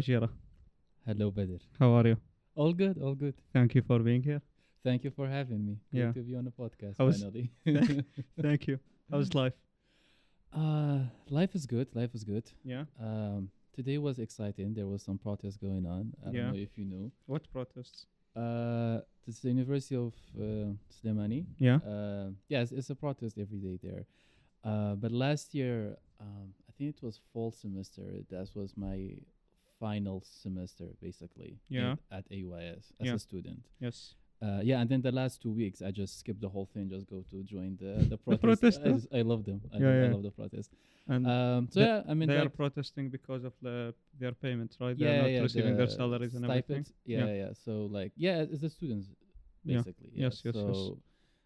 Zheera. Hello, Bader. How are you? All good, all good. Thank you for being here. Thank you for having me. Great Yeah. to be on the podcast finally. Thank you. How's life? uh, life is good. Life is good. Yeah. Um, today was exciting. There was some protest going on. I Yeah. don't know if you knew. What protests? Uh, this is the University of uh, Slemani. Yeah. Uh, yes, it's a protest every day there. Uh, but last year, um, I think it was fall semester. That was my final semester, basically. Yeah. At AUIS as Yeah. a student. Yes. Uh, yeah, and then the last two weeks, I just skipped the whole thing, just go to join the the protest. protest, I, just- I love them. I, Yeah, love, I love the protest. And Um, so the- yeah, I mean, they are protesting because of the, their payments, right? yeah, They're not yeah, receiving their the salaries and everything. stipends. Yeah, Yeah. yeah, So like, yeah, it's the students Yeah. basically. Yeah. Yes, yes, so, yes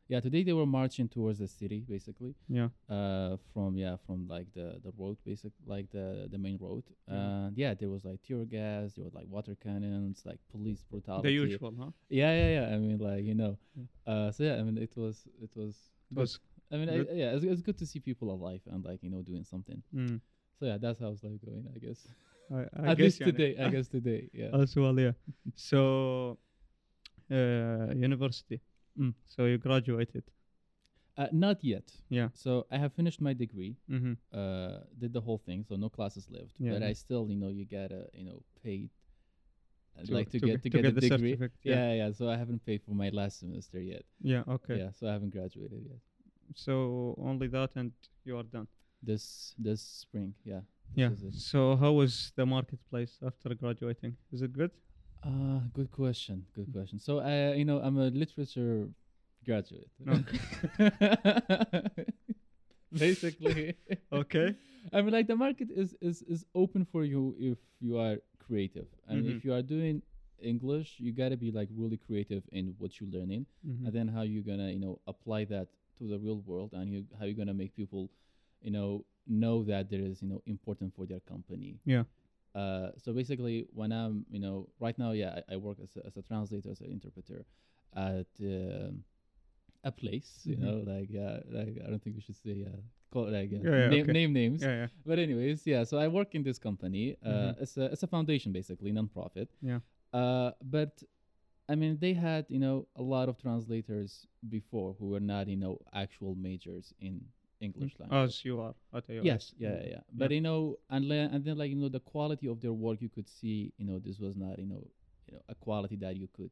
yeah today they were marching towards the city basically. Yeah. Uh from yeah from like the the road basic like the the main road. Yeah. and yeah there was like tear gas there was like water cannons like police brutality. The usual huh? Yeah yeah yeah. I mean like you know. Yeah. uh so yeah i mean it was it was it was i mean I, yeah it's, it's good to see people alive and like you know doing something. Mm. so yeah that's how it's like going i guess. I, I at guess least today i guess today yeah. Also well, yeah. So uh university. Mm. So you graduated. Uh, not yet. Yeah. So I have finished my degree, Mm-hmm. uh, did the whole thing, so no classes left. Yeah, but yeah. I still, you know, you gotta, you know, pay, uh, To- like to, to get get- to get, get the, the degree. Yeah. yeah. yeah, So I haven't paid for my last semester yet. Yeah. Okay. Yeah, so I haven't graduated yet. So only that, and you are done. This this spring, yeah. this Yeah. So how was the marketplace after graduating? Is it good? Uh, good question. Good Mm. question. So I, you know, I'm a literature graduate. Basically. Okay. I mean, like the market is is is open for you if you are creative, and Mhm. if you are doing English, you gotta be like really creative in what you're learning, Mhm. and then how you're gonna you know apply that to the real world, and you how you're gonna make people, you know, know that there is you know important for their company. Yeah. Uh, so basically, when I'm, you know, right now, yeah, I, I work as a, as a translator, as an interpreter at um, a place, you Mhm. know, like, yeah, like I don't think we should say, uh, call like, uh, Yeah, yeah, name, okay. name names. Yeah. Yeah. But anyways, yeah. So I work in this company. Uh, Mhm. It's a it's a foundation basically, non-profit. Yeah. Uh, but I mean, they had you know a lot of translators before who were not you know actual majors in English language. As you are at AUIS. Yes, yeah, yeah, yeah. But you know, and and then like you know, the quality of their work, you could see, you know, this was not, you know, you know, a quality that you could,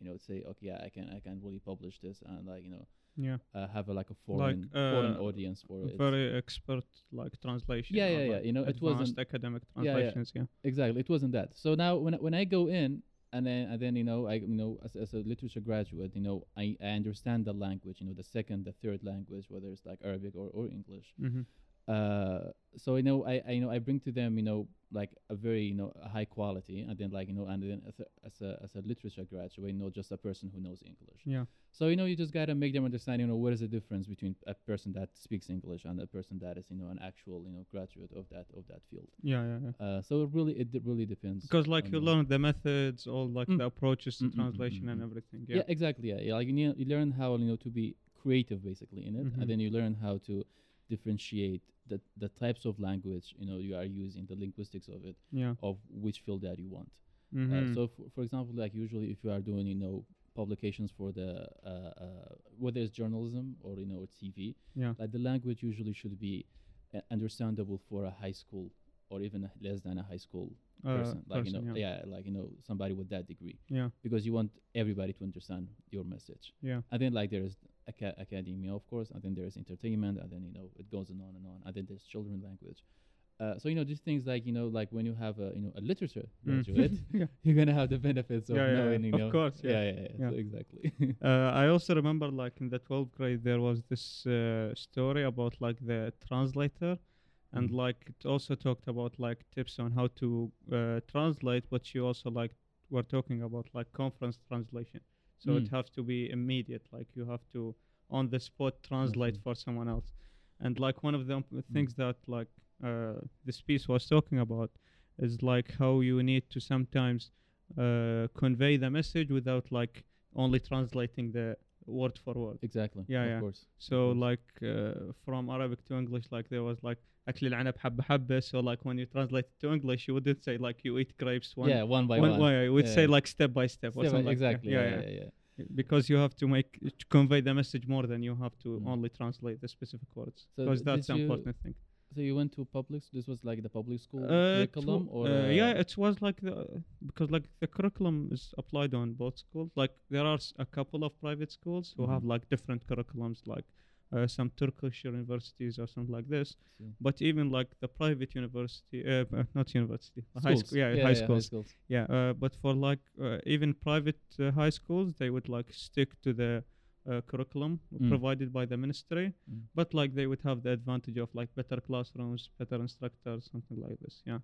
you know, say, okay, yeah, I can, I can really publish this and like you know, Yeah. uh, have a, like a foreign, Like, foreign uh, audience for it. Very expert like translation. Yeah, yeah, yeah, like, you know, it advanced wasn't- academic Yeah, yeah. translations. Yeah. Exactly, it wasn't that. So now when I- when I go in and then and then you know I you know as, as a literature graduate, you know I, I understand the language, you know the second, the third language, whether it's like Arabic or, or English. Mm-hmm. Uh, so you know I, I you know I bring to them you know like a very you know high quality, and then like you know and then as a as a, as a literature graduate, not just a person who knows English. Yeah. So you know you just gotta make them understand you know what is the difference between a person that speaks English and a person that is you know an actual you know graduate of that of that field. Yeah. Yeah. yeah. Uh, so it really it d- really depends. Because like you learn the methods, all like Mm. the approaches to Mm, mm, mm, translation mm, and mm. everything. Yeah, Yeah. exactly. Yeah, yeah. Like you, know, you learn how you know to be creative basically in it, Mhm. and then you learn how to differentiate the the types of language you know you are using, the linguistics of it, Yeah. of which field that you want. Mm-hmm. Uh, so, f- for example, like usually if you are doing you know publications for the uh, uh, whether it's journalism or you know TV, yeah. like the language usually should be uh, understandable for a high school or even less than a high school Uh, person. like you know, yeah. yeah, like you know somebody with that degree Yeah. because you want everybody to understand your message. Yeah. And then like there's aca- academia, of course, and then there's entertainment, and then you know it goes on and on, and then there's children language. Uh, so you know these things like you know like when you have a you know a literature Mm. graduate, yeah. you're gonna have the benefits of Yeah, knowing yeah. you Of know course, yeah. yeah yeah, yeah, Yeah. So exactly Uh, I also remember like in the 12th grade there was this uh, story about like the translator and Mm. like it also talked about like tips on how to uh, translate but you also like were talking about like conference translation so it Mm. has to be immediate like you have to on the spot translate Mhm. for someone else and like one of the things that like uh, this piece was talking about is like how you need to sometimes uh, convey the message without like only translating the word for word. exactly. Yeah, of yeah. course. So course. like uh, from Arabic to English, like there was like actually العنب حبة حبة. So like when you translate it to English, you wouldn't say like you eat grapes one. yeah, one by one, one. one, you would Yeah, say yeah. like step by step or Step by- something like that. exactly. Yeah, yeah, yeah, yeah, yeah. Because you have to make to convey the message more than you have to Mm. only translate the specific words. So Because d- that's did the you- important thing. So you went to public. This was like the public school Uh, curriculum, or uh, yeah, uh, it was like the because like the curriculum is applied on both schools. Like there are a couple of private schools who have Mhm. like different curriculums, like uh, some Turkish universities or something like this. see. But even like the private university, uh, uh, not university, uh, high school, yeah, yeah, high yeah, schools, schools. yeah. Uh, but for like uh, even private uh, high schools, they would like stick to the uh, curriculum Mm. provided by the ministry. Mm. But like they would have the advantage of like better classrooms, better instructors, something like this. Yeah,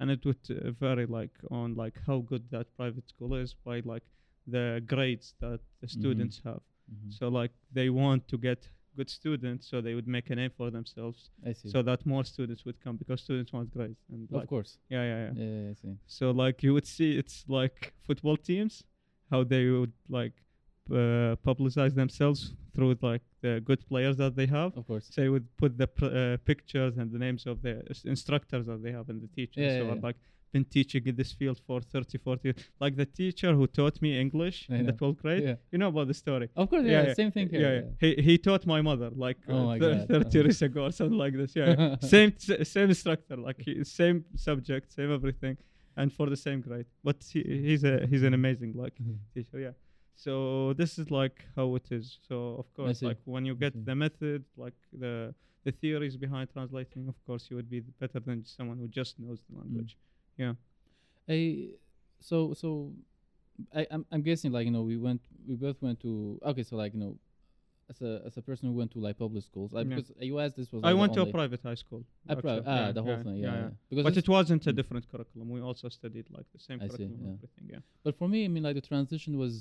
and it would uh, vary like on like how good that private school is by like the grades that the students have. Mhm. So like they want to get good students, so they would make a name for themselves, I see. so that more students would come because students want grades. And of like, course. yeah, yeah, yeah. Yeah, yeah, I see. So like you would see, it's like football teams, how they would like uh, publicize themselves through like the good players that they have. Of course. So they would put the pr- uh, pictures and the names of the instructors that they have and the teachers Yeah, who yeah, are yeah. like been teaching in this field for 30, 40 years. Like the teacher who taught me English I in the 12th grade. Yeah. You know about the story. Of course. Yeah. Same thing here. Yeah. He, he taught my mother like Oh uh, my God. 30 Uh-huh. years ago or something like this. Yeah. same s- same instructor, like he, same subject, same everything, and for the same grade. But he, he's a he's an amazing like Mhm. teacher. Yeah. So this is like how it is. So of course, like when you get the method, like the the theories behind translating, of course, you would be better than someone who just knows the mm. language. Yeah. I so so I I'm, I'm guessing like you know we went we both went to okay so like you know as a as a person who went to like public schools like Yeah. because US this was I like, the went to a private high school. a pri- ah Yeah, the whole yeah, thing yeah, yeah, because But it wasn't a Mm. different curriculum. We also studied like the same I see, curriculum and yeah. everything. Yeah. but for me I mean like the transition was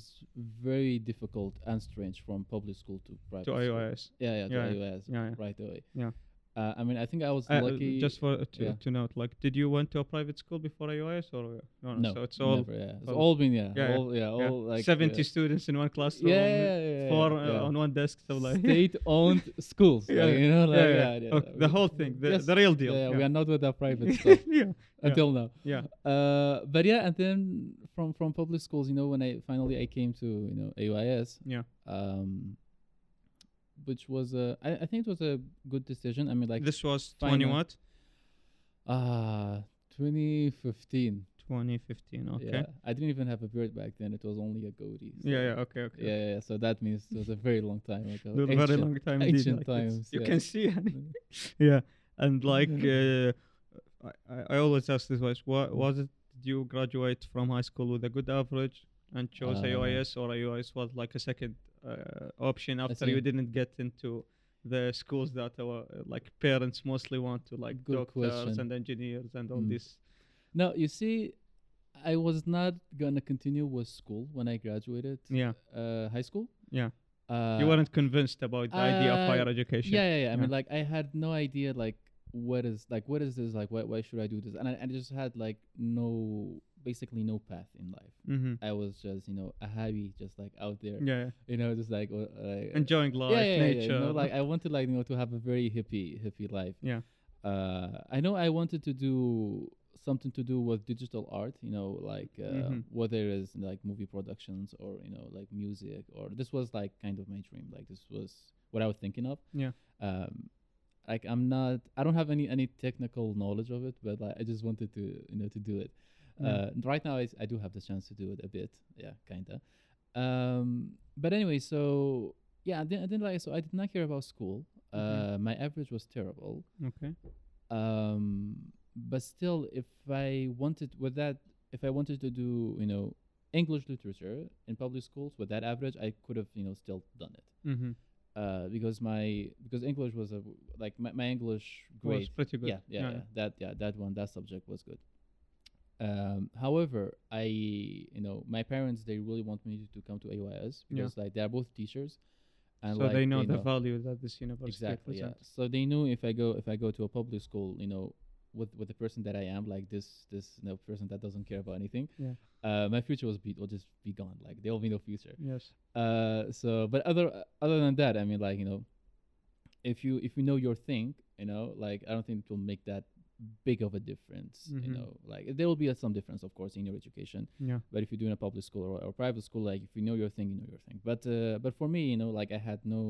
very difficult and strange from public school to private To school. AUIS. yeah yeah to Yeah, AUIS yeah, yeah. right away Yeah. Uh, I mean I think I was Uh, lucky just for uh, to, yeah. to note, like, did you went to a private school before AUIS or no? no so it's all never, yeah it's all- all been yeah, Yeah, all yeah, yeah. all like seventy students in one classroom. yeah, yeah, yeah, yeah, four uh, on one desk. So like, state-owned schools Yeah, like, you know like yeah, yeah, Okay, the whole thing, the, yes, the real deal. yeah, we are not with our private stuff yeah, until now yeah, Uh, but yeah, and then from from public schools, you know, when I finally I came to you know AUIS, yeah. um, which was a I, I think it was a good decision. I mean, like this was final- twenty what? ah, 2015. 2015. Okay. Yeah, I didn't even have a beard back then. It was only a goatee. so- Yeah, yeah, okay, okay. Yeah, yeah, so that means it was a very long time ago. Very Ancient- long time. indeed, ancient like, times, You yeah. can see. yeah, and like, uh, I, I always ask this was what was it? Did you graduate from high school with a good average and chose Uh, AUIS, or AUIS was like a second uh, option after you didn't get into the schools that our uh, like parents mostly want to like Good doctors question. and engineers and all Mm. this. No, you see, I was not gonna continue with school when I graduated. Yeah, Uh, high school. yeah. Uh, you weren't convinced about the idea of uh, higher education. Yeah, yeah, yeah. I mean, like, I had no idea, like, what is like, what is this? Like, why, why should I do this? And I, I just had like no, basically no path in life. Mm-hmm. I was just, you know, a hobby, just like out there, Yeah, yeah. you know, just like, uh, like enjoying life, yeah, yeah, nature. you know, like I wanted, like, you know, to have a very hippie, hippie life. Yeah. Uh, I know I wanted to do something to do with digital art, you know, like uh, Mhm. whether it's like movie productions or you know, like music, or this was like kind of my dream. Like this was what I was thinking of. Yeah. Um, like I'm not, I don't have any any technical knowledge of it, but like I just wanted to, you know, to do it. Yeah. Uh, right now, I do have the chance to do it a bit. Yeah, kinda. Um, but anyway, so yeah, I didn't, I didn't like. So I did not care about school. Uh, Mhm. my average was terrible. Okay. Um, but still, if I wanted with that, if I wanted to do, you know, English literature in public schools with that average, I could have, you know, still done it. Mm-hmm. Uh, because my because English was a like my, my English grade Was pretty good. yeah, yeah, yeah, That yeah, that one, that subject was good. Um, however, I you know my parents they really want me to come to AUIS Yeah. because like they are both teachers, and so like, they know the value that this university exactly yeah. So they knew if I go if I go to a public school, you know, with with the person that I am, like this this you know, person that doesn't care about anything, Yeah. uh, my future was be will just be gone. Like there will be no future. Yes. Uh, so but other other than that, I mean, like you know, if you if you know your thing, you know, like I don't think it will make that big of a difference. You Mhm. know, like there will be a, some difference, of course, in your education. Yeah. But if you're doing a public school or, or private school, like if you know your thing, you know your thing. But uh, but for me, you know, like I had no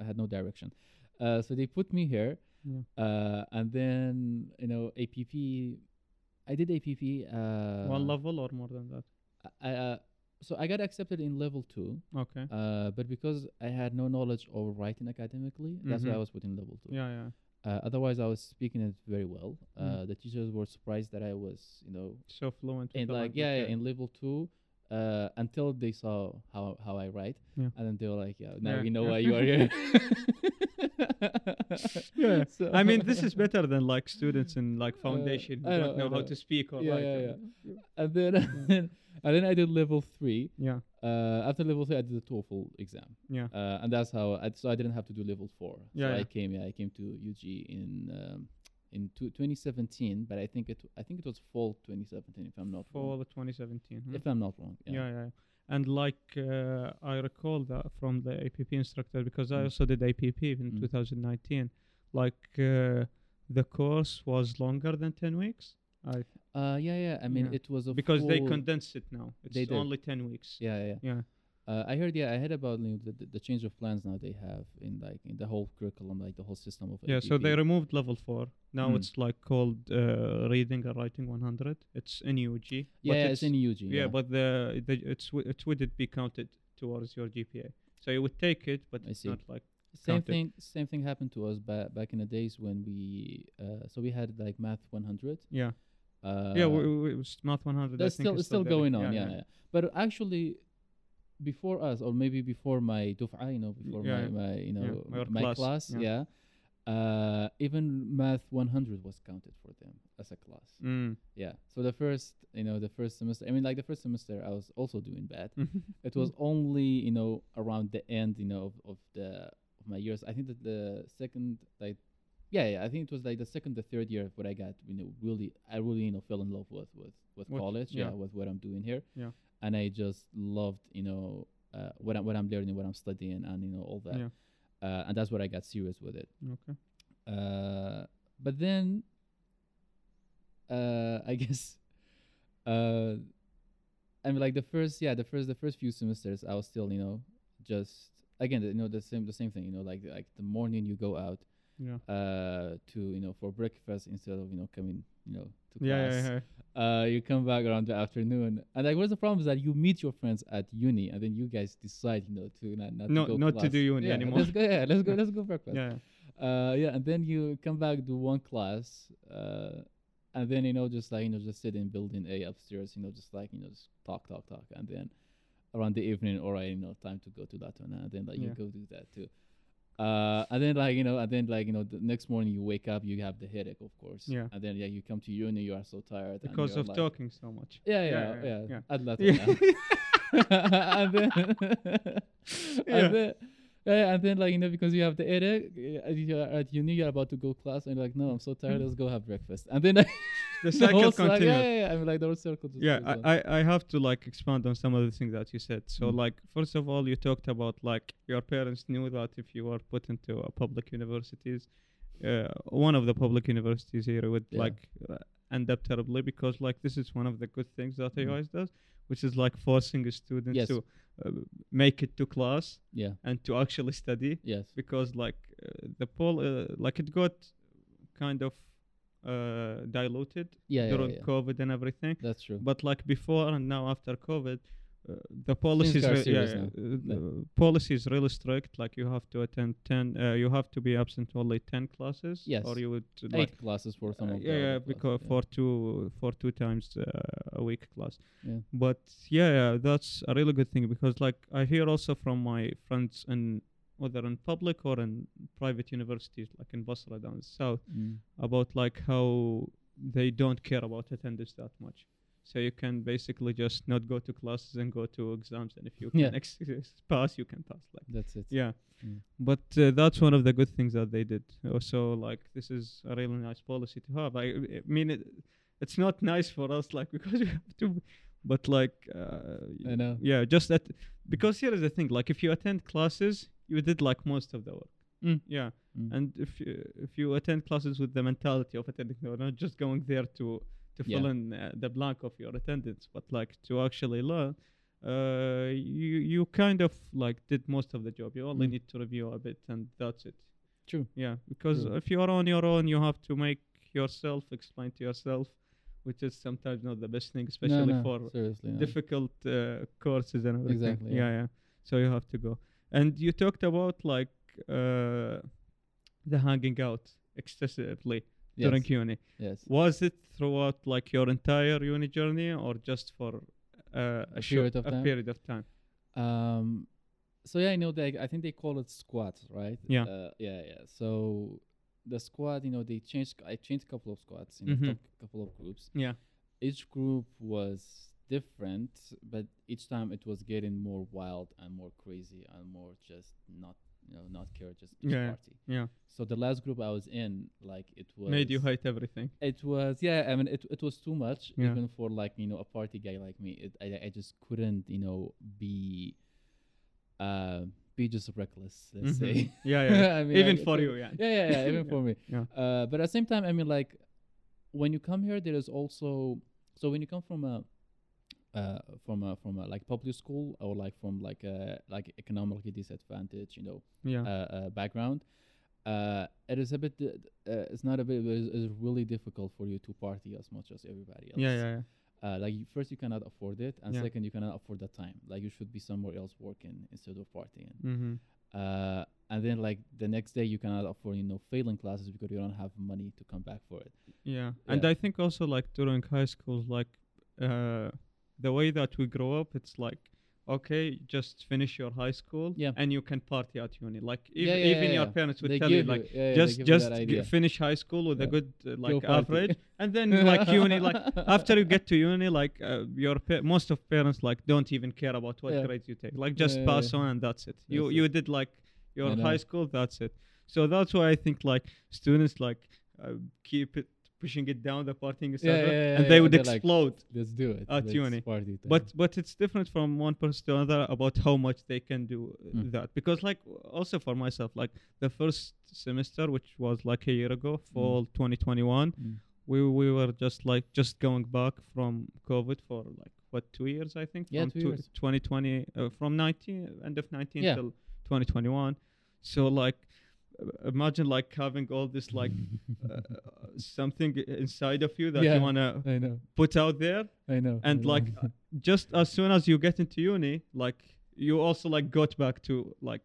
I had no direction. Uh, so they put me here, Yeah. uh, and then you know APP. I did APP. Uh, One level or more than that. I, I, uh, so I got accepted in level two, Okay. uh, but because I had no knowledge of writing academically, that's why I Mhm. was put in level two. Yeah. Yeah. Uh, otherwise, I was speaking it very well. Uh, Mm. The teachers were surprised that I was, you know, So fluent. the like yeah, yeah in level two uh, until they saw how how I write, Yeah. and then they were like, yeah, now Yeah, we know yeah. why you are here. Yeah. So- I mean, this is better than like students in like Uh, foundation who don't I know how to speak or Yeah, write. yeah, and then and then I did level three. Yeah. Uh, after level three, I did the TOEFL exam, Yeah. uh, and that's how. I, so I didn't have to do level four. Yeah, so yeah. I came. Yeah, I came to UG in um, in two, 2017, but I think it. I think it was fall 2017, if I'm not For wrong. the 2017. huh? If I'm not wrong. yeah. yeah, And like uh, I recall that from the APP instructor because I Mm. also did APP in Mm. 2019. Like uh, the course was longer than 10 weeks. I Uh, yeah, yeah. I mean, Yeah. it was a because they condensed it now. It's only 10 weeks. Yeah, yeah. Yeah. Uh, I heard. Yeah, I heard about you know, the, the change of plans now they have in like in the whole curriculum, like the whole system of. Yeah, so they removed level four. Now Mm. it's like called uh, reading and writing 100. It's in UG. but Yeah, it's, in UG. yeah, but the, the it's w- it wouldn't be counted towards your GPA. So you would take it, but I it's see. not like same counted. thing. Same thing happened to us back back in the days when we. Uh, so we had like math 100. yeah, Uh, yeah. We, we, it was math 100. I that's think still it's still there. going on. Yeah, yeah. But actually, before us, or maybe before my duf'a, you know, before yeah, my, my you know your my class, class, yeah. yeah. Uh, even math 100 was counted for them as a class. Mm. Yeah. So the first, you know, the first semester. I mean, like the first semester, I was also doing bad. it was only, you know, around the end, you know, of, of the of my years. I think that the second, like, yeah, yeah. I think it was like the second, the third year where I got, you know, really, I really, you know, fell in love with with with With- college. Yeah. yeah. with what I'm doing here. Yeah. And I just loved, you know, uh, what I'm what I'm learning, what I'm studying, and you know all that. Yeah. Uh, and that's what I got serious with it. Okay. Uh, but then, uh, I guess, uh, I mean, like the first, yeah, the first, the first few semesters, I was still, you know, just again, you know, the same, the same thing, you know, like like the morning you go out, Yeah. uh, to you know for breakfast instead of you know coming, you know, to Yeah, class. yeah, yeah. Uh, you come back around the afternoon, and like, what's the problem is that you meet your friends at uni, and then you guys decide, you know, to not not No- to go not to do uni yeah, anymore. Let's go, yeah, let's go, let's go breakfast. yeah. Uh, yeah, and then you come back do one class, uh, and then you know just like you know just sit in building A upstairs, you know just like you know just talk, talk, talk, and then around the evening, all right, you know time to go to that one, and then like you go do that too. Uh, and then like you know, and then like you know, the next morning you wake up, you have the headache, of course. Yeah. And then yeah, you come to uni, you are so tired Because of like, talking so much. Yeah, Yeah, yeah, yeah, yeah. I'd let Yeah. and then, Yeah. and then, yeah, and then like you know because you have the headache, uh, you are at uni, you're about to go class, and you're like, no, I'm so tired. Let's go have breakfast. And then The cycle whole continues. Yeah, yeah, yeah. I mean like the whole circle. Yeah. I, I, I have to like expand on some of the things that you said so Mm. like first of all you talked about like your parents knew that if you were put into a public universities uh, one of the public universities here would Yeah. like uh, end up terribly because like this is one of the good things that Mm. AUIS does which is like forcing a student Yes. to uh, make it to class yeah. and to actually study Yes. because like uh, the poll uh, like it got kind of uh, diluted Yeah, yeah, during yeah. covid and everything That's true. but like before and now after COVID, uh, the policies re- yeah, uh, the policy is really strict. Like you have to attend ten, uh, you have to be absent only ten classes. Yes. Or you would uh, Eight like classes for some uh, of the yeah, yeah, because classes, for two for two times uh, a week class. yeah. But yeah, yeah, that's a really good thing because like I hear also from my friends in whether in public or in private universities like in Basra down south Mm. about like how they don't care about attendance that much so you can basically just not go to classes and go to exams, and if you Yeah. can ex- pass, you can pass. Like That's it. yeah, Mm. but uh, that's one of the good things that they did. Also, like this is a really nice policy to have. I, I mean, it, it's not nice for us, like because we have to, but like uh, I know. yeah, just that because here is the thing. Like if you attend classes, you did like most of the work. Mm. Yeah, Mm. and if you if you attend classes with the mentality of attending, you're not just going there to to fill Yeah. in uh, the blank of your attendance, but like to actually learn. Uh, you you kind of like did most of the job. You only Mm. need to review a bit, and that's it. True. Yeah, because True. if you are on your own, you have to make yourself explain to yourself, which is sometimes not the best thing, especially no, no, for difficult uh, courses and everything. Exactly, Yeah. yeah. yeah, So you have to go. And you talked about like uh, the hanging out excessively yes. during uni. yes. Was it throughout like your entire uni journey, or just for uh, a, A short- period of a time? period of time? Um, so yeah, I know they. I think they call it squad, right? Yeah. Uh, yeah, yeah. So the squad, you know, they changed. I changed a couple of squads, you know, Mhm. cou- couple of groups. Yeah. Each group was different, but each time it was getting more wild and more crazy and more just not, you know, not care, just, just Yeah, party. Yeah. So the last group I was in, like it was Made you hate everything. it was yeah. I mean, it it was too much Yeah. even for like you know a party guy like me. It, I I just couldn't you know be uh be just reckless. Let's Mhm. say. Yeah, yeah. I mean, Even for you, yeah. Yeah, yeah, yeah. Even Yeah, for me. yeah. Uh, but at the same time, I mean, like when you come here, there is also so when you come from a uh, from a from a like public school or like from like a like economically disadvantaged, you know, Yeah. uh, uh, background, uh, it is a bit. Uh, it's not a bit. It's, it's really difficult for you to party as much as everybody else. yeah, yeah, yeah. Uh, like you, first, you cannot afford it, and Yeah. second, you cannot afford the time. Like you should be somewhere else working instead of partying. Mm-hmm. Uh, and then like the next day, you cannot afford you know failing classes because you don't have money to come back for it. Yeah, and I think also like during high school, like uh, the way that we grow up, it's like okay, just finish your high school, Yeah. and you can party at uni. Like ev- Yeah, yeah, even your parents would They tell you like just just g- finish high school with a good uh, like average, and then like uni, like after you get to uni, like uh, your pa- most of parents like don't even care about what grades you take. Like just pass on and that's it. you That's you did like your high school, that's it. So that's why I think like students like uh, keep it pushing it down the partying Yeah, yeah, yeah, and they would they're like, explode. Let's do it at Let's uni. Party but but it's different from one person to another about how much they can do Mm. that because like also for myself like the first semester which was like a year ago fall 2021 Mm. we we were just like just going back from covid for like what two years i think Yeah, from two years. 2020 uh, from 19 end of 19 Yeah. till 2021 so like imagine like having all this like uh, something inside of you that Yeah. you want to put out there I know. I and know. like just as soon as you get into uni like you also like got back to like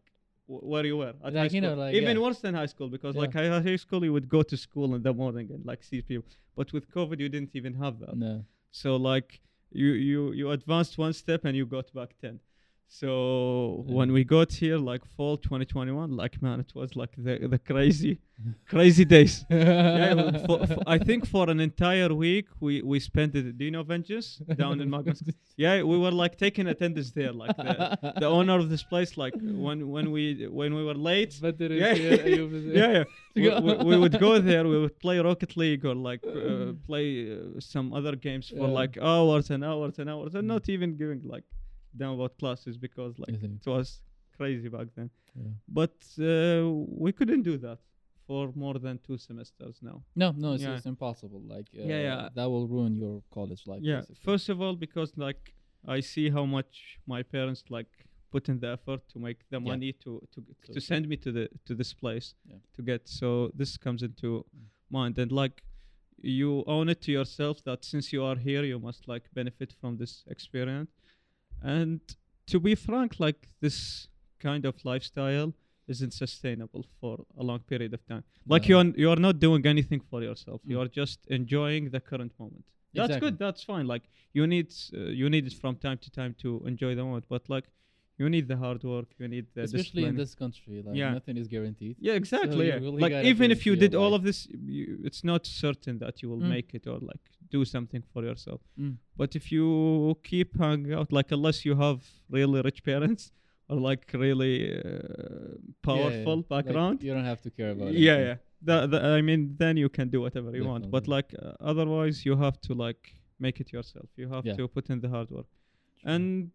w- where you were at high Like, you know, like, even yeah. worse than high school because Yeah. like high, high school you would go to school in the morning and like see people but with covid you didn't even have that no, so like you you you advanced one step and you got back 10 so Yeah. when we got here like fall 2021 like man it was like the the crazy crazy days yeah, for, for, I think for an entire week we we spent it. Do you know Vengeance down in Magnus? Yeah, we were like taking attendance there. Like the, the owner of this place, like when when we when we were late. Yeah, yeah, yeah. We, we, we would go there. We would play Rocket League or like uh, play uh, some other games for Yeah. like hours and hours and hours, and not even giving like down about classes because like it was crazy back then. Yeah. But uh, we couldn't do that for more than two semesters now. No, no, it's, Yeah. it's impossible. Like, uh, Yeah, yeah. that will ruin your college life. yeah basically. first of all because like i see how much my parents like put in the effort to make the Yeah. money to to So to send me to the to this place to get so this comes into Mm. mind and like you own it to yourself that since you are here you must like benefit from this experience and to be frank like this kind of lifestyle isn't sustainable for a long period of time like No. you are you are not doing anything for yourself you Mm. are just enjoying the current moment that's Exactly. good that's fine like you need uh, you need it from time to time to enjoy the moment but like you need the hard work. You need the Especially in this country, like Yeah. nothing is guaranteed. Yeah, exactly. you yeah. really like even if you did all of this, you, it's not certain that you will Mm. make it or like do something for yourself. Mm. But if you keep hanging out, like unless you have really rich parents or like really uh, Yeah, yeah, powerful like, background, you don't have to care about it. yeah, yeah. The, the, I mean, then you can do whatever you want. But like uh, otherwise, you have to like make it yourself. You have to put in the hard work. True. And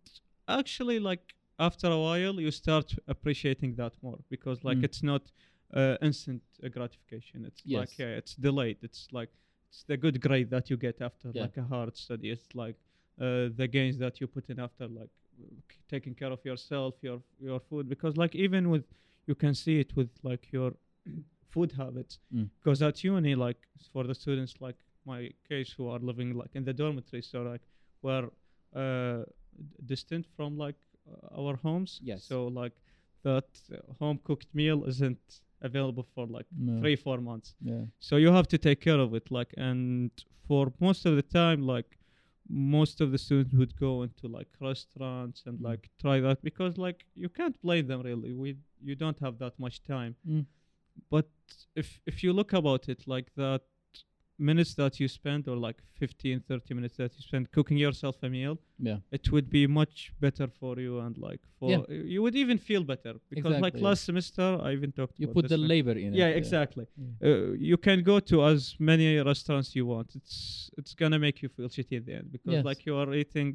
actually, like after a while, you start appreciating that more because like Mm. it's not uh, instant uh, gratification. It's like yeah, it's delayed. It's like it's the good grade that you get after Yeah. like a hard study. It's like uh, the gains that you put in after like taking care of yourself, your your food. Because like even with you can see it with like your food habits. Mm. Because at uni, like for the students like my case who are living like in the dormitory, so like we're uh, distant from like our homes. Yes. So like that uh, home cooked meal isn't available for like No. three four months. Yeah. So you have to take care of it. Like and for most of the time, like most of the students would go into like restaurants and Mm. like try that because like you can't blame them really. We you don't have that much time Mm. but if if you look about it like that minutes that you spend or like 15 30 minutes that you spend cooking yourself a meal Yeah. it would be much better for you and like for Yeah. you would even feel better because like yeah. last semester i even talked You put the labor in it. yeah exactly Yeah. uh, you can go to as many restaurants you want it's it's gonna make you feel shitty at the end because Yes. like you are eating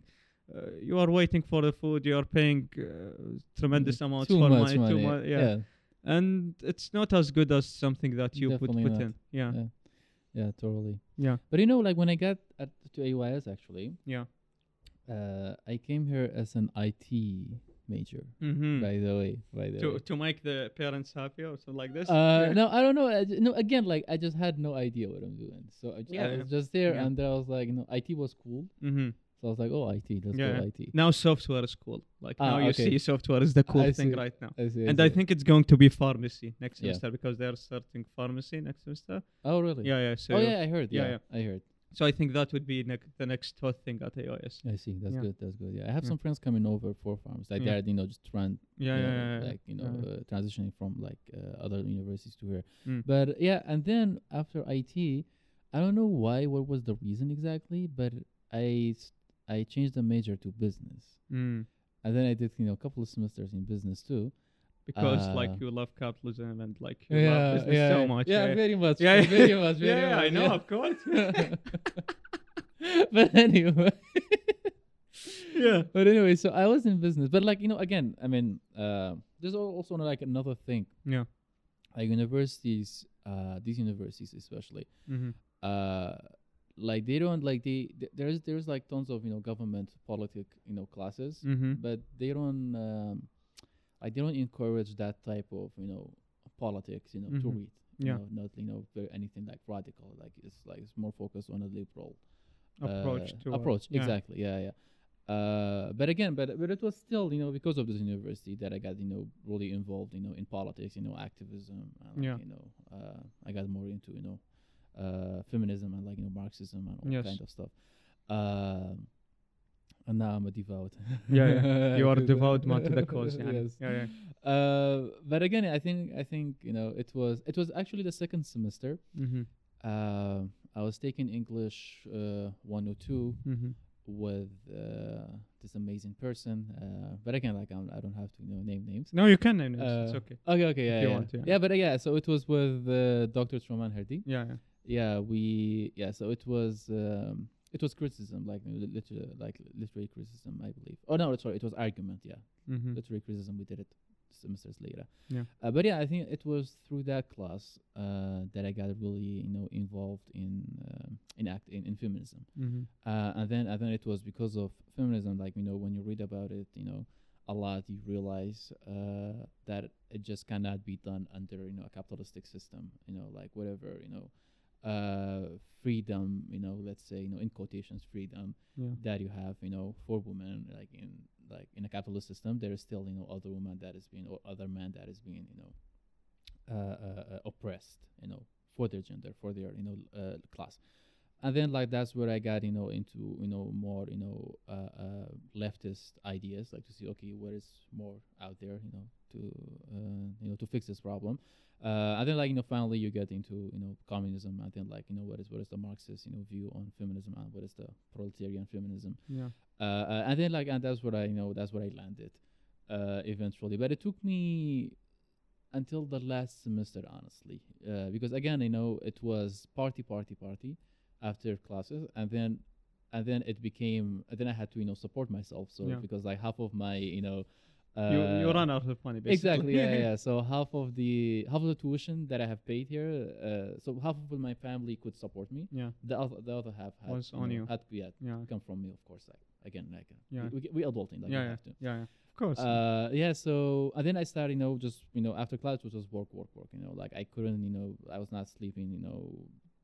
uh, you are waiting for the food you are paying uh, tremendous amounts Too for much money, money. too much yeah and it's not as good as something that you put not. in. Yeah, Yeah. Totally. yeah, But you know, like when I got at, to AUIS, actually, yeah. uh, I came here as an IT major. Mm-hmm. By the way, by the To way. to make the parents happy or something like this. Uh, no, I don't know. I j- no, again, like I just had no idea what I'm doing. So I, j- Yeah, I was just there, Yeah. and then I was like, you know, IT was cool. Mm-hmm. So I was like, oh, IT, let's Yeah, go yeah. IT. Now software is cool. Like Ah, now you okay. see software is the cool I thing see. right now. I see, And I think it's going to be pharmacy next Yeah. semester because they're starting pharmacy next semester. Oh, really? Yeah, yeah. So oh, yeah, I heard. yeah, Yeah, I heard. so I think that would be nec- the next hot thing at AUIS. I see. That's good. That's good. Yeah, I have some friends coming over for farms. Like they're, you know, just trying, Yeah, you yeah, know, yeah, yeah. like you know, uh, transitioning from like uh, other universities to here. Mm. But yeah, and then after IT, I don't know why. What was the reason exactly? But I I changed the major to business, Mm. and then I did you know a couple of semesters in business too. Because Uh, like you love capitalism and like you love business so much. Yeah, very much. Yeah, very much. Very yeah, much. I know, yeah. of course. but anyway. yeah. But anyway, so I was in business, but like you know, again, I mean, uh, there's also like another thing. Yeah. Like universities, uh, these universities especially, Mm-hmm. uh, like they don't like they th- there's there's like tons of you know government politic you know classes, Mm-hmm. but they don't um, like they don't encourage that type of you know politics you know to Mhm. read. you Yeah. know, not you know anything like radical. Like it's like it's more focused on a liberal Approach uh, to uh, approach yeah. exactly yeah yeah uh, but again but but it was still you know because of this university that I got you know really involved you know in politics you know activism and, Yeah. you know uh, I got more into you know uh, feminism and like you know Marxism and all Yes. kind of stuff um, and now I'm a devout Yeah, yeah. You are devout man to the cause. Yeah. yes Yeah, yeah. uh, but again I think I think you know it was it was actually the second semester Mm-hmm. uh, I was taking English uh, 102 Mm-hmm. with uh, this amazing person. Uh, but again, like I'm, I don't have to you know name names. No, you can name names. it's Uh, okay. Okay, okay, yeah, yeah. want, yeah. yeah, but uh, yeah. So it was with uh, Dr. Truman Hardy. Yeah, yeah. Yeah, we yeah. So it was um, it was criticism, like uh, liter- like literary criticism, I believe. Oh no, sorry, it was argument. Yeah, Mm-hmm. literary criticism. We did it semesters later. Yeah. Uh, but yeah, I think it was through that class uh, that I got really you know involved in um in act in, in feminism. Mm-hmm. Uh, and then and then it was because of feminism. Like you know, when you read about it, you know, a lot you realize uh, that it just cannot be done under you know a capitalistic system. You know, like whatever you know, uh, freedom. You know, let's say you know in quotations freedom Yeah. that you have. You know, for women like in like in a capitalist system, there is still you know other woman that is being or other man that is being you know uh, uh, uh, oppressed. You know, for their gender, for their you know uh, class. and then like that's where I got you know into you know more you know uh, uh, leftist ideas like to see okay what is more out there you know to uh, you know to fix this problem. Uh, and then like you know finally you get into you know communism and then like you know what is what is the Marxist you know view on feminism and what is the proletarian feminism. Yeah. Uh, uh, and then like and that's what I you know that's where I landed uh, eventually. But it took me until the last semester honestly uh, because again you know it was party party party after classes and then and then it became and then I had to you know support myself so Yeah. because like half of my you know uh, you you run out of money basically. exactly yeah, yeah so half of the half of the tuition that I have paid here uh, so half of my family could support me yeah. the other the other half had, Was you on know, you. had yeah Yeah. come from me of course like again like uh, Yeah. we, we, we adulting like yeah, yeah, have to yeah, yeah. Of course. uh yeah so and then i started you know just you know after class was just work work work you know like i couldn't you know i was not sleeping you know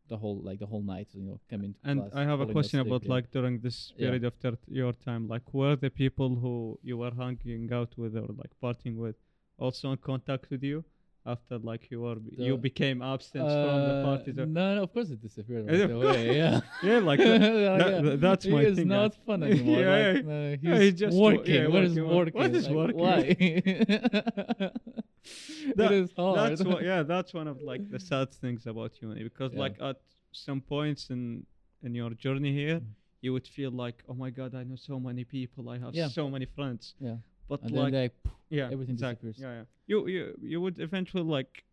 the whole like the whole night you know coming to and class, I have a question about yeah. like during this Yeah. period of ter- your time, like were the people who you were hanging out with or like partying with also in contact with you after like you were you became absent from the Uh, party? to- no, no, of course it disappeared Yeah, right away. Yeah, yeah, like that, Like, that- yeah. that's he my is thing. not fun anymore. Yeah, like, yeah. no, Yeah, he's, he's just working. yeah, what is working, work- working? what is Like, working? Why? That- is hard. That's what, yeah, that's one of like the sad things about uni because Yeah. like at some points in in your journey here, Mm. you would feel like, oh my god, I know so many people, I have Yeah. so many friends, yeah, but and like, like yeah, everything exactly. disappears. Yeah, yeah. You you you would eventually like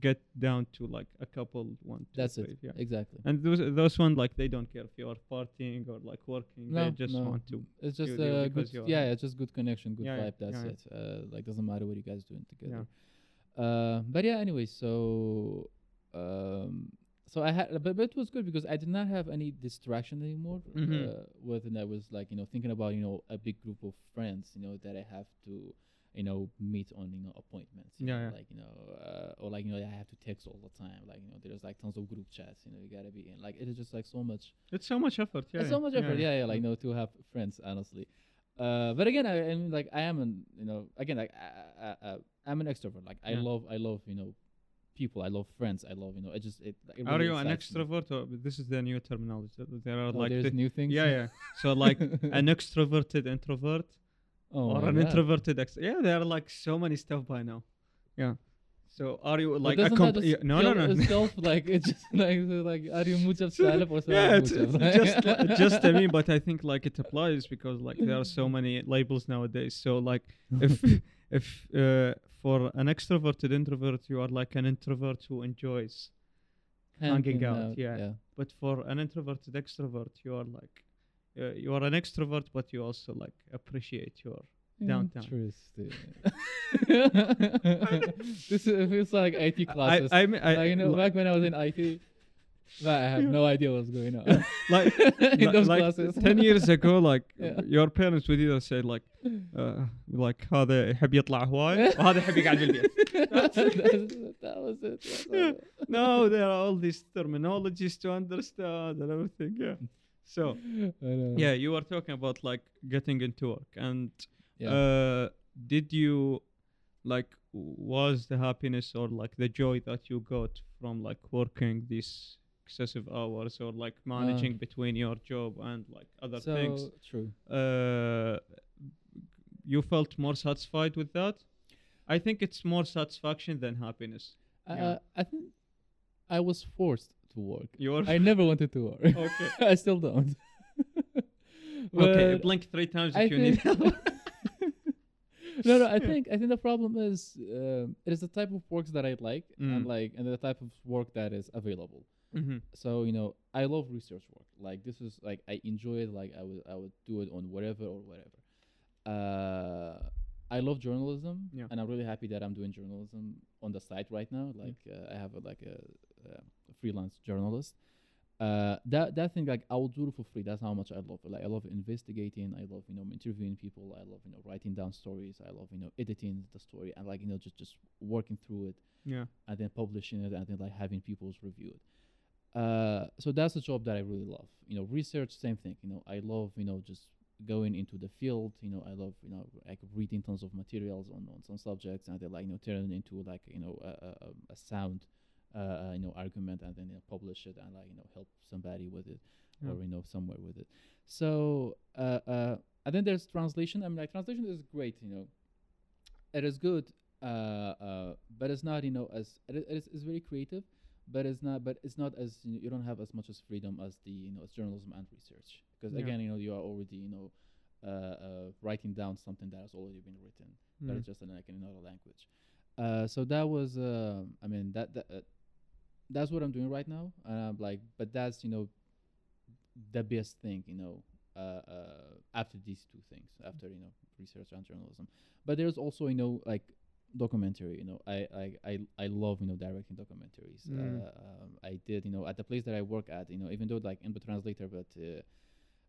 get down to like a couple, one, two, that's three, it. Yeah. Exactly. And those those one like they don't care if you are partying or like working. No, they just no. want to. It's just a good, yeah, it's just good connection, good Yeah, vibe. That's it. Uh, like doesn't matter what you guys doing together. Uh, but yeah, anyway, so um, so I had, but, but it was good because I did not have any distraction anymore. Mhm. Uh, with and I was like, you know, thinking about you know a big group of friends, you know, that I have to, you know, meet on you know appointments. you Yeah, know, yeah. Like you know, uh, or like you know, I have to text all the time. Like you know, there's like tons of group chats. You know, you gotta be in. Like it is just like so much It's so much effort. Yeah. it's so much effort, yeah, yeah, like you know, to have friends, honestly. Uh, but again, I, I mean, like I am an, you know, again, like I, I, I, I'm an extrovert. Like I love, I love, you know, people. I love friends. I love, you know, it just it. it Are you an me. extrovert or this is the new terminology? There are Oh, like there's the- new things. yeah, yeah. So like an extroverted introvert oh or an God. introverted ex. Yeah, there are like so many stuff by now. Yeah. So are you like a comp- that yeah, no, no, no. itself, like it's just like like are you mujab salib or yeah, it's, it's just li- just I mean, but I think like it applies because like there are so many labels nowadays. So like if if uh, for an extroverted introvert you are like an introvert who enjoys, hanging out, yeah. yeah. but for an introverted extrovert you are like uh, you are an extrovert, but you also like appreciate your downtown. Interesting. this is, feels like IT classes. I, I, mean, I like, you know, li- back when I was in IT, like, I had no idea what was going on. like in li- those like classes. 10 years ago like Yeah. your parents would either say like uh, like هذا يحب يطلع هواي وهذا يحب يقعد بالبيت That's- that was it. That's Yeah. all. no there are all these terminologies to understand and everything yeah so yeah you were talking about like getting into work and Yeah. uh, did you like was the happiness or like the joy that you got from like working these excessive hours or like managing between your job and like other so things true. uh, you felt more satisfied with that i think it's more satisfaction than happiness I, Yeah. uh, I think I was forced to work. you're I never wanted to work. okay I still don't. okay blink three times if I you need help no, no. I think I think the problem is um it is the type of works that I like Mm. and like and the type of work that is available. Mhm. So you know, I love research work. Like this is like I enjoy it. Like I would I would do it on whatever or whatever. Uh, I love journalism, Yeah. and I'm really happy that I'm doing journalism on the side right now. Like uh, I have a, like a, uh, a freelance journalist. Uh, that that thing like I will do it for free. That's how much I love it. Like I love investigating. I love you know interviewing people. I love you know writing down stories. I love you know editing the story and like you know just just working through it yeah and then publishing it and then like having people's review it. Uh, so that's a job that I really love. You know, research, same thing. You know, I love you know just going into the field. You know, I love you know like reading tons of materials on, on some subjects and then like you know turning into like you know a, a, a- a sound uh, uh, you know argument and then you know, publish it and like you know help somebody with it Yeah. or you know somewhere with it. So uh, uh, and then there's translation. I mean, like translation is great. You know, it is good, uh, uh, but it's not you know as it is it's very creative, but it's not but it's not as you, know, you don't have as much as freedom as the you know as journalism and research because Yeah. again you know you are already you know uh, uh, writing down something that has already been written but Mm. it's just in like in another language. Uh, so that was, uh, I mean, that, that that's what I'm doing right now, and I'm like, but that's you know, the best thing, you know, uh, uh, after these two things, after you know, research and journalism. But there's also you know like documentary. You know, I I I, I love you know directing documentaries. Mm. Uh, um, I did you know at the place that I work at. You know, even though like in the translator, but. Uh,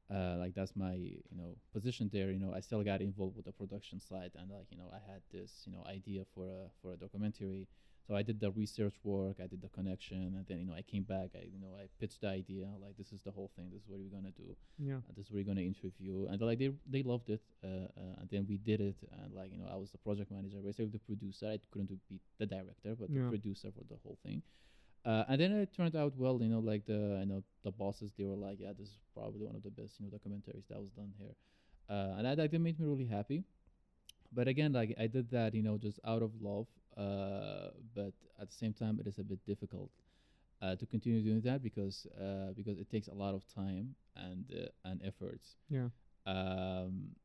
uh, like that's my you know position there you know i still got involved with the production side and like you know i had this you know idea for a for a documentary so i did the research work i did the connection and then you know i came back i you know i pitched the idea like this is the whole thing this is what we're gonna do Yeah. uh, this is what we're gonna interview and like they they loved it uh, uh, and then we did it and like you know i was the project manager basically the producer i couldn't be the director but Yeah. the producer for the whole thing uh, and then it turned out well, you know, like the you know the bosses they were like, yeah, this is probably one of the best you know documentaries that was done here, uh, and that like, that made me really happy. But again, like I did that, you know, just out of love. Uh, but at the same time, it is a bit difficult uh, to continue doing that because uh, because it takes a lot of time and uh, and efforts. Yeah. Um,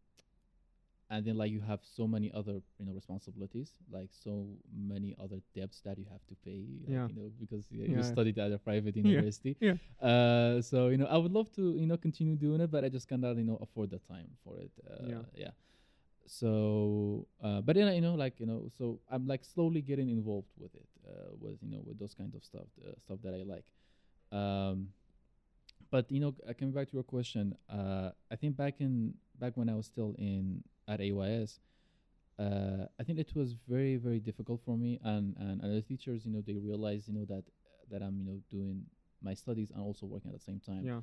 and then like you have so many other you know responsibilities, like so many other debts that you have to pay. Like, Yeah. You know because y- Yeah, you yeah. studied at a private Yeah, university. yeah. Uh, so you know I would love to you know continue doing it, but I just cannot you know afford the time for it. Uh, Yeah. Yeah. So, uh, but then you know, like you know, so I'm like slowly getting involved with it, uh, with you know, with those kind of stuff, uh, stuff that I like. Um, but you know, uh, coming back to your question, uh, I think back in back when I was still in at AUIS, uh, I think it was very very difficult for me, and and other teachers, you know, they realized you know that that I'm you know doing my studies and also working at the same time. Yeah.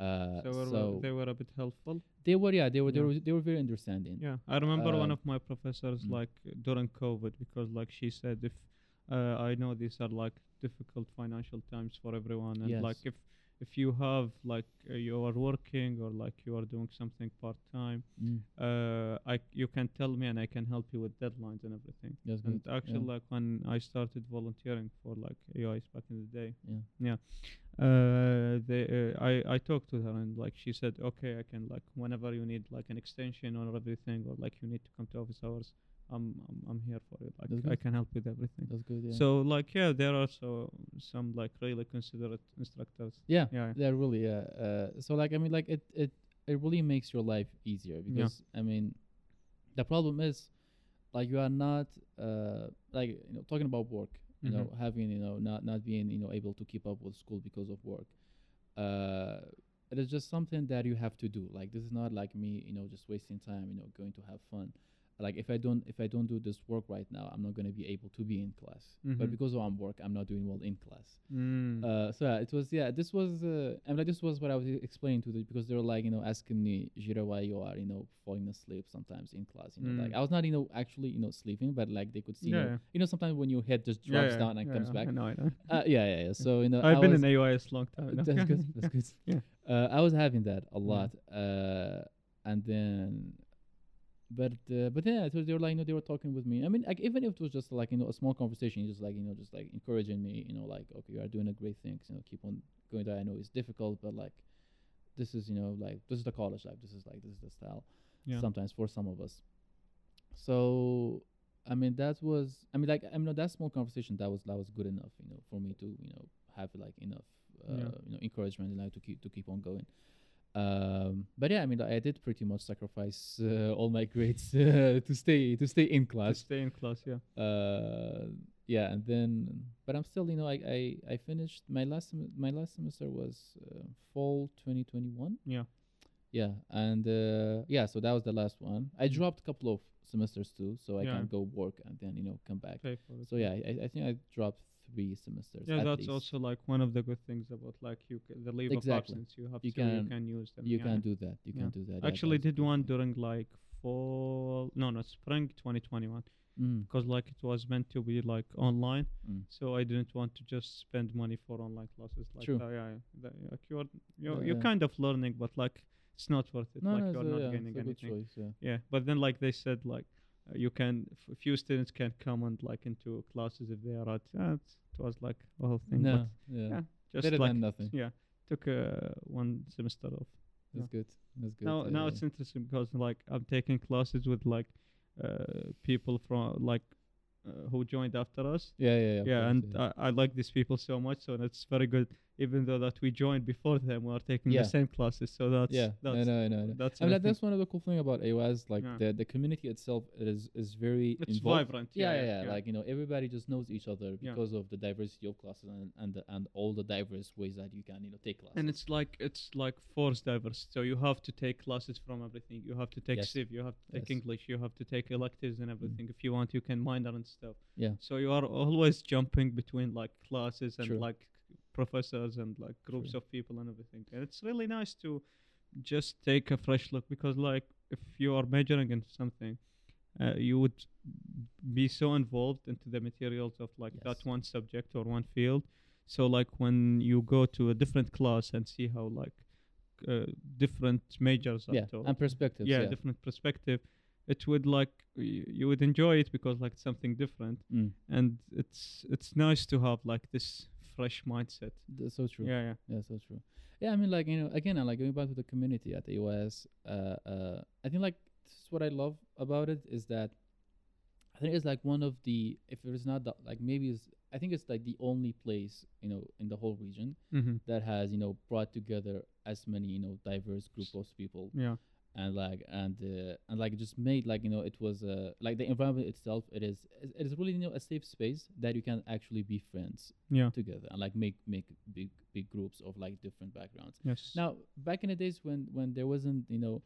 Uh, So, so they were a bit helpful. they were yeah they were they were they were very understanding. Yeah, I remember one Um, of my professors mm. like during COVID because like she said if uh, I know these are like difficult financial times for everyone and like if if you have like uh, you are working or like you are doing something part time, Mm. uh, I you can tell me and I can help you with deadlines and everything. That's And good. actually, yeah. like when I started volunteering for like AUIS back in the day, yeah, yeah. Uh, they, uh, I I talked to her and like she said, okay, I can like whenever you need like an extension or everything or like you need to come to office hours, I'm I'm, I'm here for you. Like I can help with everything. That's good. Yeah. So like yeah, there are so some like really considerate instructors. yeah, Yeah. yeah, really. Yeah. Uh, so like I mean, like it it it really makes your life easier because I mean, the problem is, like you are not uh like you know talking about work. You know, Mhm. having you know not not being you know able to keep up with school because of work. Uh, it is just something that you have to do. Like this is not like me, you know, just wasting time. You know, going to have fun. Like if I don't if I don't do this work right now, I'm not gonna be able to be in class. But Mhm. because I'm work, I'm not doing well in class. Mm. Uh, so yeah, it was yeah. This was uh, I mean, like this was what I was explaining to them because they were like you know asking me Zheera why you are you know falling asleep sometimes in class. You know, like Mm. I was not you know actually you know sleeping, but like they could see. Yeah, you, know, yeah. you know sometimes when your head just drops yeah, down and comes back. I know, I know. Uh, yeah, yeah, yeah. So you know I've I been in AUIS long time. now. that's good. That's good. Yeah. Uh, I was having that a lot, uh, and then, but uh, but yeah, it was, they were like, you know, they were talking with me. I mean, like even if it was just like you know a small conversation, just like you know, just like encouraging me, you know, like okay, you are doing a great thing. You know, keep on going. There, I know it's difficult, but like this is you know like this is the college life. This is like this is the style. Yeah. Sometimes for some of us. So I mean that was I mean like I mean that small conversation that was that was good enough you know for me to you know have like enough uh, Yeah. you know encouragement and like to keep to keep on going. Um, but yeah, I mean I did pretty much sacrifice uh, all my grades uh, to stay to stay in class. To stay in class, yeah. Uh, yeah, and then but I'm still you know I I, I finished my last sem- my last semester was uh, fall 2021. Yeah. yeah, and uh, yeah, so that was the last one. I dropped a couple of semesters too, so I. Yeah. can go work and then you know come back. Pay for it. So yeah, I, I think I dropped three semesters. Yeah, at that's least. also like one of the good things about like you ca- the leave Exactly. of absence you have You to you can- can use them. you yeah. can do that. You Yeah. can do that. Actually, a did one during like fall no no spring 2021 Mm, because like it was meant to be like online mm. so I didn't want to just spend money for online classes like True. that. Yeah, yeah. That, like you're you're, Yeah, you're yeah. kind of learning, but like it's not worth it. No, like no, you're a, not yeah, gaining anything. choice. Yeah. Yeah, but then like they said like uh, you can f- few students can come and like into classes if they are at. Yeah, it was like a whole thing. No, but yeah. yeah, just Better like than nothing. yeah, took uh, one semester off. That's good. That's good. Now, now yeah. it's interesting because like I'm taking classes with like uh, people from like uh, who joined after us. yeah, yeah, yeah. yeah, course, and yeah. I, I like these people so much, so it's very good. Even though that we joined before them, we are taking Yeah. the same classes, so that's yeah, that's I know, I know, I know. that's I mean, I that- that's one of the cool thing about AUIS. Like Yeah. the the community itself is is very it's involved. vibrant. Yeah, yeah, yeah, Like you know, everybody just knows each other Yeah. because of the diversity of classes and and the, and all the diverse ways that you can you know take classes. and it's like it's like forced diverse. So you have to take classes from everything. You have to take Yes. Civ, you have to take Yes. English, you have to take electives and everything. Mm. If you want, you can minor and stuff. yeah, So you are always jumping between like classes and True. like professors and like groups True. of people and everything. And it's really nice to just take a fresh look because like if you are majoring in something, uh, you would be so involved into the materials of like that one subject or one field. So like when you go to a different class and see how like uh, different majors are yeah, taught, and perspectives. yeah, Yeah, different perspective, it would like y- you would enjoy it because like it's something different Mm, and it's it's nice to have like this fresh mindset. that's so true. Yeah, yeah, Yeah, so true. Yeah, I mean, like you know, again, I like going back to the community at the US. Uh, uh, I think like this is what I love about it is that I think it's like one of the if it is not the, like maybe it's I think it's like the only place you know in the whole region mm-hmm. that has you know brought together as many you know diverse group of people yeah, and like and uh, and like just made like you know it was uh, like the environment itself it is it is really you know a safe space that you can actually be friends yeah, together and like make make big big groups of like different backgrounds yes. now back in the days when when there wasn't you know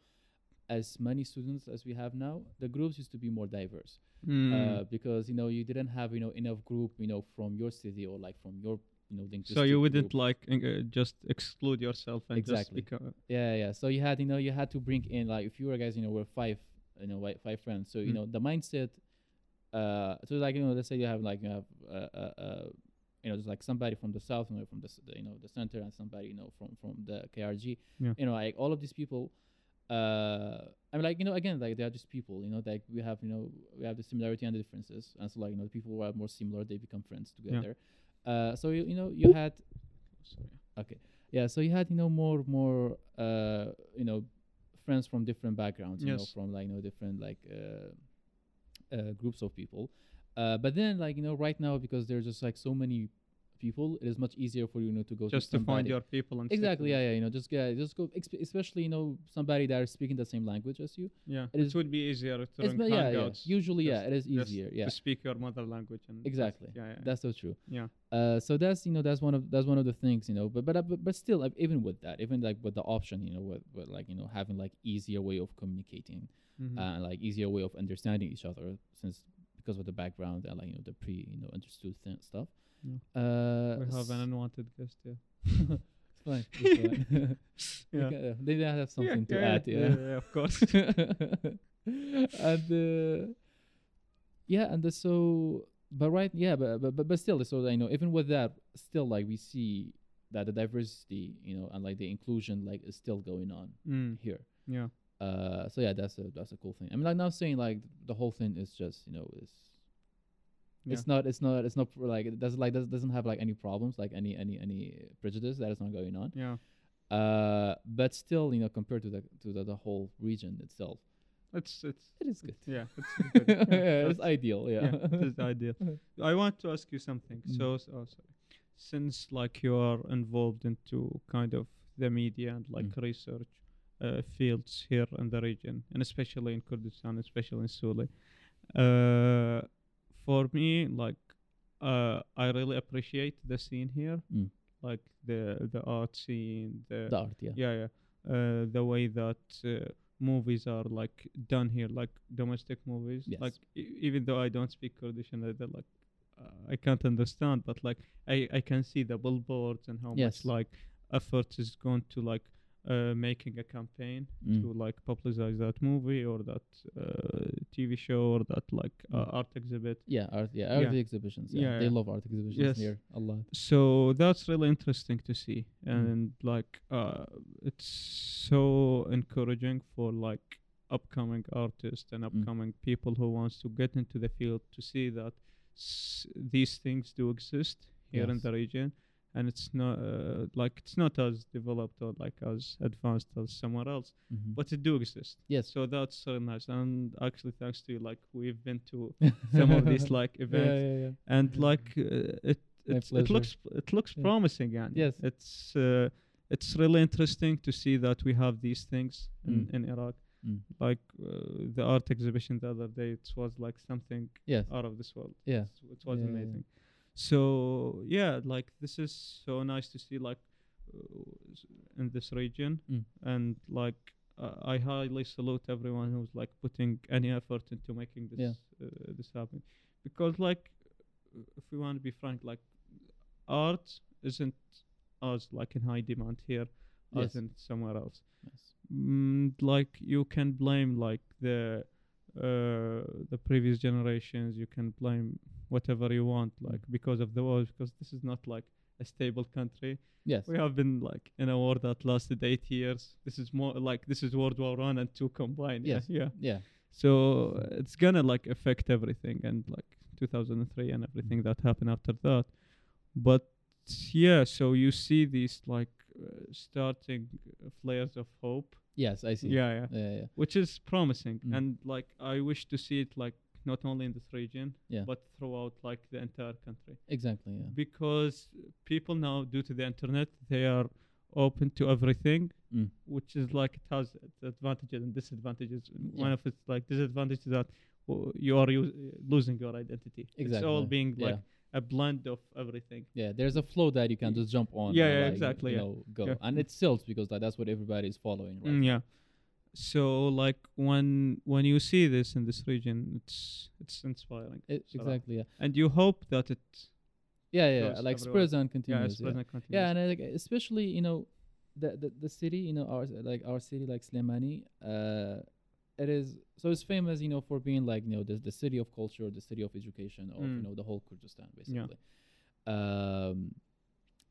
as many students as we have now the groups used to be more diverse Mm. uh, because you know you didn't have you know enough group you know from your city or like from your you know so you wouldn't group. like uh, just exclude yourself and Exactly. just become Yeah, yeah. So you had, you know, you had to bring in like if you were guys, you know, were five, you know, five friends. So you Mm. know the mindset. Uh, so like you know, let's say you have like you have uh, uh, uh you know, just like somebody from the south, you know, from the, the you know the center, and somebody you know from from the KRG. Yeah. You know, like all of these people. Uh, I mean, like you know, again, like they are just people. You know, like we have, you know, we have the similarity and the differences, and so like you know, the people who are more similar, they become friends together. Uh, so you, you know, you had Okay. Yeah. So you had you know more more uh you know friends from different backgrounds. You know Yes. from like you know different like uh, uh groups of people. Uh, but then like you know right now because there's just like so many people, it is much easier for you, you know to go just to to find your people and Exactly. Yeah. Yeah. You know, just yeah, just go. Exp- especially you know somebody that is speaking the same language as you. Yeah, It it, is- would be easier to run yeah, yeah. Usually, yeah, it is easier. Yeah. to speak your mother language and Exactly. Yeah, yeah, That's so true. yeah. Uh, so that's you know that's one of that's one of the things you know but but uh, but, but still even with that even like with the option you know with, with like you know having like easier way of communicating Mhm. uh, like easier way of understanding each other since because of the background and like you know the pre you know understood th- stuff. Uh we have an unwanted guest here. it's fine, fine. Yeah. can- uh, they have something to yeah, add yeah, yeah, yeah, of course. and uh, yeah and the, so but right yeah but, but but but still so you know even with that still like we see that the diversity you know and like the inclusion like is still going on Mm, here yeah, uh so yeah that's a that's a cool thing i mean like not saying like the whole thing is just you know is yeah. it's not it's not it's not like it doesn't like does, doesn't have like any problems like any any any prejudice that is not going on yeah. uh but still you know compared to the to the, the whole region itself It's it's it is good yeah, it's good. yeah, Yeah, it's ideal yeah, yeah, it is ideal. I want to ask you something. Mm. So, oh, sorry. Since like you are involved into kind of the media and like Mm. research uh, fields here in the region, and especially in Kurdistan, especially in Suli, uh, for me, like uh, I really appreciate the scene here, Mm. like the the art scene, the, the art yeah yeah, yeah. uh, the way that uh, movies are like done here, like domestic movies. Yes. Like e- even though I don't speak Kurdish and either, like uh, I can't understand, but like I I can see the billboards and how Yes. much like effort is going to like uh, making a campaign Mm. to like publicize that movie or that uh, TV show or that like uh, Mm. art exhibit. Yeah, art. Yeah, art Yeah. exhibitions. Yeah, Yeah, they yeah. love art exhibitions Yes. here a lot. So that's really interesting to see, Mm. and like uh, it's so encouraging for like upcoming artists and Mm. upcoming people who wants to get into the field to see that s- these things do exist here in the region and it's not uh, like it's not as developed or like as advanced as somewhere else Mhm. but it do exist yes, so that's so nice and actually thanks to you like we've been to some of these like events yeah, yeah. and like uh, it it's, it looks it looks Yeah. promising and Yes. it's uh, it's really interesting to see that we have these things in, Mm. in Iraq Mm. like uh, the art exhibition the other day it was like something Yes, out of this world yeah, it was Yeah, yeah, yeah. amazing so yeah like this is so nice to see like uh, in this region Mm. and like uh, I highly salute everyone who's like putting any effort into making this Yeah. uh, this happen because like if we want to be frank like art isn't as like in high demand here Yes. as in somewhere else yes. mm, like you can blame like the uh, the previous generations you can blame whatever you want like because of the war, because this is not like a stable country yes. we have been like in a war that lasted eight years this is more like this is world war one and two combined Yes. yeah, yeah yeah, so uh, it's gonna like affect everything and like 2003 and everything that happened after that but yeah so you see these like uh, starting flares of hope yes. I see. yeah yeah yeah, yeah. which is promising Mm. and like i wish to see it like not only in this region Yeah. but throughout like the entire country Exactly. Yeah. because people now due to the internet they are open to everything Mm. which is like it has advantages and disadvantages Yeah. one of its like disadvantages that w- you are us- losing your identity Exactly. it's all being like a blend of everything Yeah, there's a flow that you can just jump on. yeah, yeah, like, exactly, You yeah. know, go, and it sells because like, that's what everybody is following, right? Mm, yeah so like when when you see this in this region it's it's inspiring It- exactly. Yeah. and you hope that it Yeah, yeah. Like on yeah, continues. it's Yeah, present continues. yeah, and I, like especially you know, the, the the city, you know, our like our city, like Slemani, uh, it is so it's famous, you know, for being like you know the the city of culture, the city of education of you Mm. know the whole Kurdistan, basically. yeah. Um,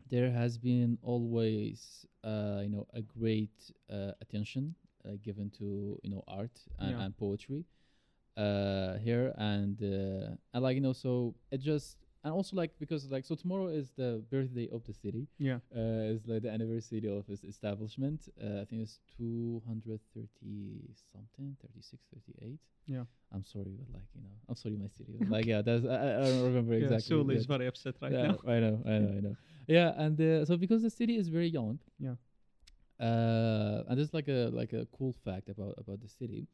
there has been always uh, you know a great uh, attention uh, given to you know art and, Yeah. and poetry uh, here and uh, and like you know so it just and also like because like so tomorrow is the birthday of the city yeah uh, it's like the anniversary of its establishment uh, i think it's 230 something 36 38 Yeah. i'm sorry but like you know i'm sorry my city like yeah that's i, I don't remember yeah exactly Suli is very upset right yeah, now I know, I know, I know. Yeah, and uh, so because the city is very young, Yeah. Uh, and there's like a like a cool fact about about the city.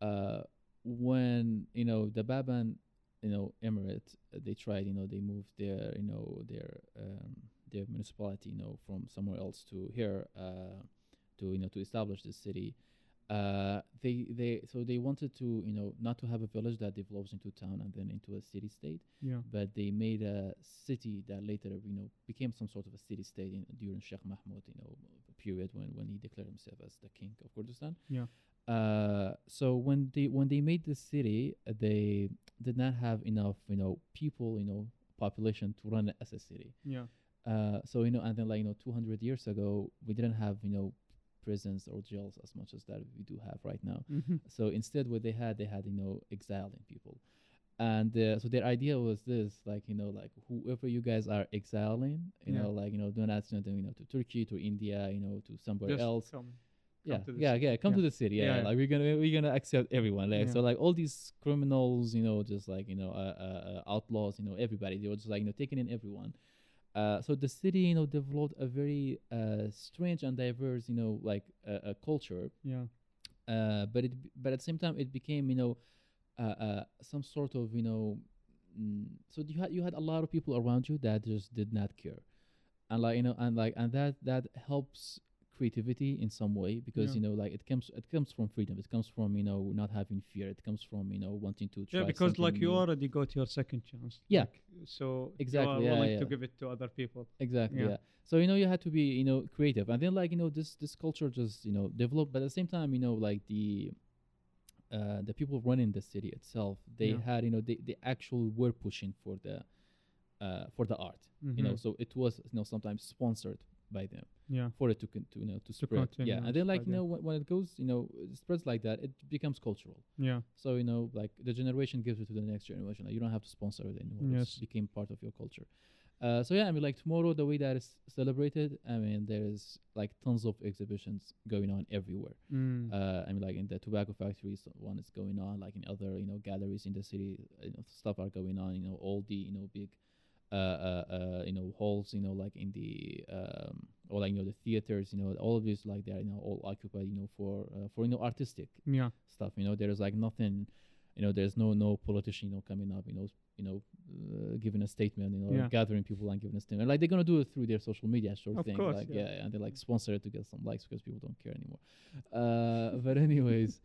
Uh, when you know the Baban, you know Emirate, uh, they tried, you know, they moved their, you know, their um, their municipality, you know, from somewhere else to here, uh, to you know to establish the city. Uh, they they so they wanted to you know not to have a village that develops into town and then into a city state. Yeah. But they made a city that later you know became some sort of a city state in, during Sheikh Mahmoud you know period when when he declared himself as the king of Kurdistan. Yeah. uh so when they when they made the city uh, they did not have enough you know people you know population to run it as a city. Yeah. Uh so you know and then like you know 200 years ago we didn't have you know prisons or jails as much as that we do have right now Mhm. so instead, what they had, they had you know exiling people, and uh, so their idea was this, like you know, like whoever you guys are exiling, you Yeah. know, like you know, do not send them, you know, to Turkey, to India, you know, to somewhere Just else. come. Yeah, to the yeah, yeah. Come Yeah. to the city. Yeah, Yeah, yeah, yeah. like we're gonna we're gonna accept everyone. Like Yeah. so, like all these criminals, you know, just like you know, uh, uh, uh, outlaws, you know, everybody. They were just like you know taking in everyone. Uh, so the city, you know, developed a very uh, strange and diverse, you know, like uh, uh, culture. Yeah. Uh, but it but at the same time it became you know uh, uh, some sort of you know mm, so you had you had a lot of people around you that just did not care. And like you know and like and that that helps creativity in some way because Yeah. you know like it comes it comes from freedom it comes from you know not having fear it comes from you know wanting to try Yeah, because like you new. already got your second chance. Yeah. like, so Exactly, You yeah, are willing yeah. to give it to other people. exactly Yeah. yeah. so you know you had to be you know creative and then like you know this this culture just you know developed but at the same time you know like the uh, the people running the city itself they Yeah. had you know they, they actually were pushing for the uh, for the art you know Mhm. so it was you know sometimes sponsored by them Yeah. for it to con- to you know to spread continue yeah and then like you know when, when it goes you know it spreads like that it becomes cultural Yeah. so you know like the generation gives it to the next generation like, you don't have to sponsor it anymore Yes. it became part of your culture uh, so yeah i mean like tomorrow the way that is celebrated i mean there's like tons of exhibitions going on everywhere Mm. uh, I mean, like in the tobacco factories, one is going on. Like in other, you know, galleries in the city, you know, stuff are going on. You know, all the, you know, big, uh, uh, uh, you know, halls. You know, like in the, um, or like you know, the theaters. You know, all of these like they're you know all occupied. You know, for uh, for you know artistic yeah. stuff. You know, there's like nothing. You know, there's no no politician. You know, coming up. You know, you know, uh, giving a statement. You know, Yeah. gathering people and giving a statement. Like they're gonna do it through their social media sort Of thing. course, like yeah. yeah, and they like sponsor it to get some likes because people don't care anymore. Uh, but anyways,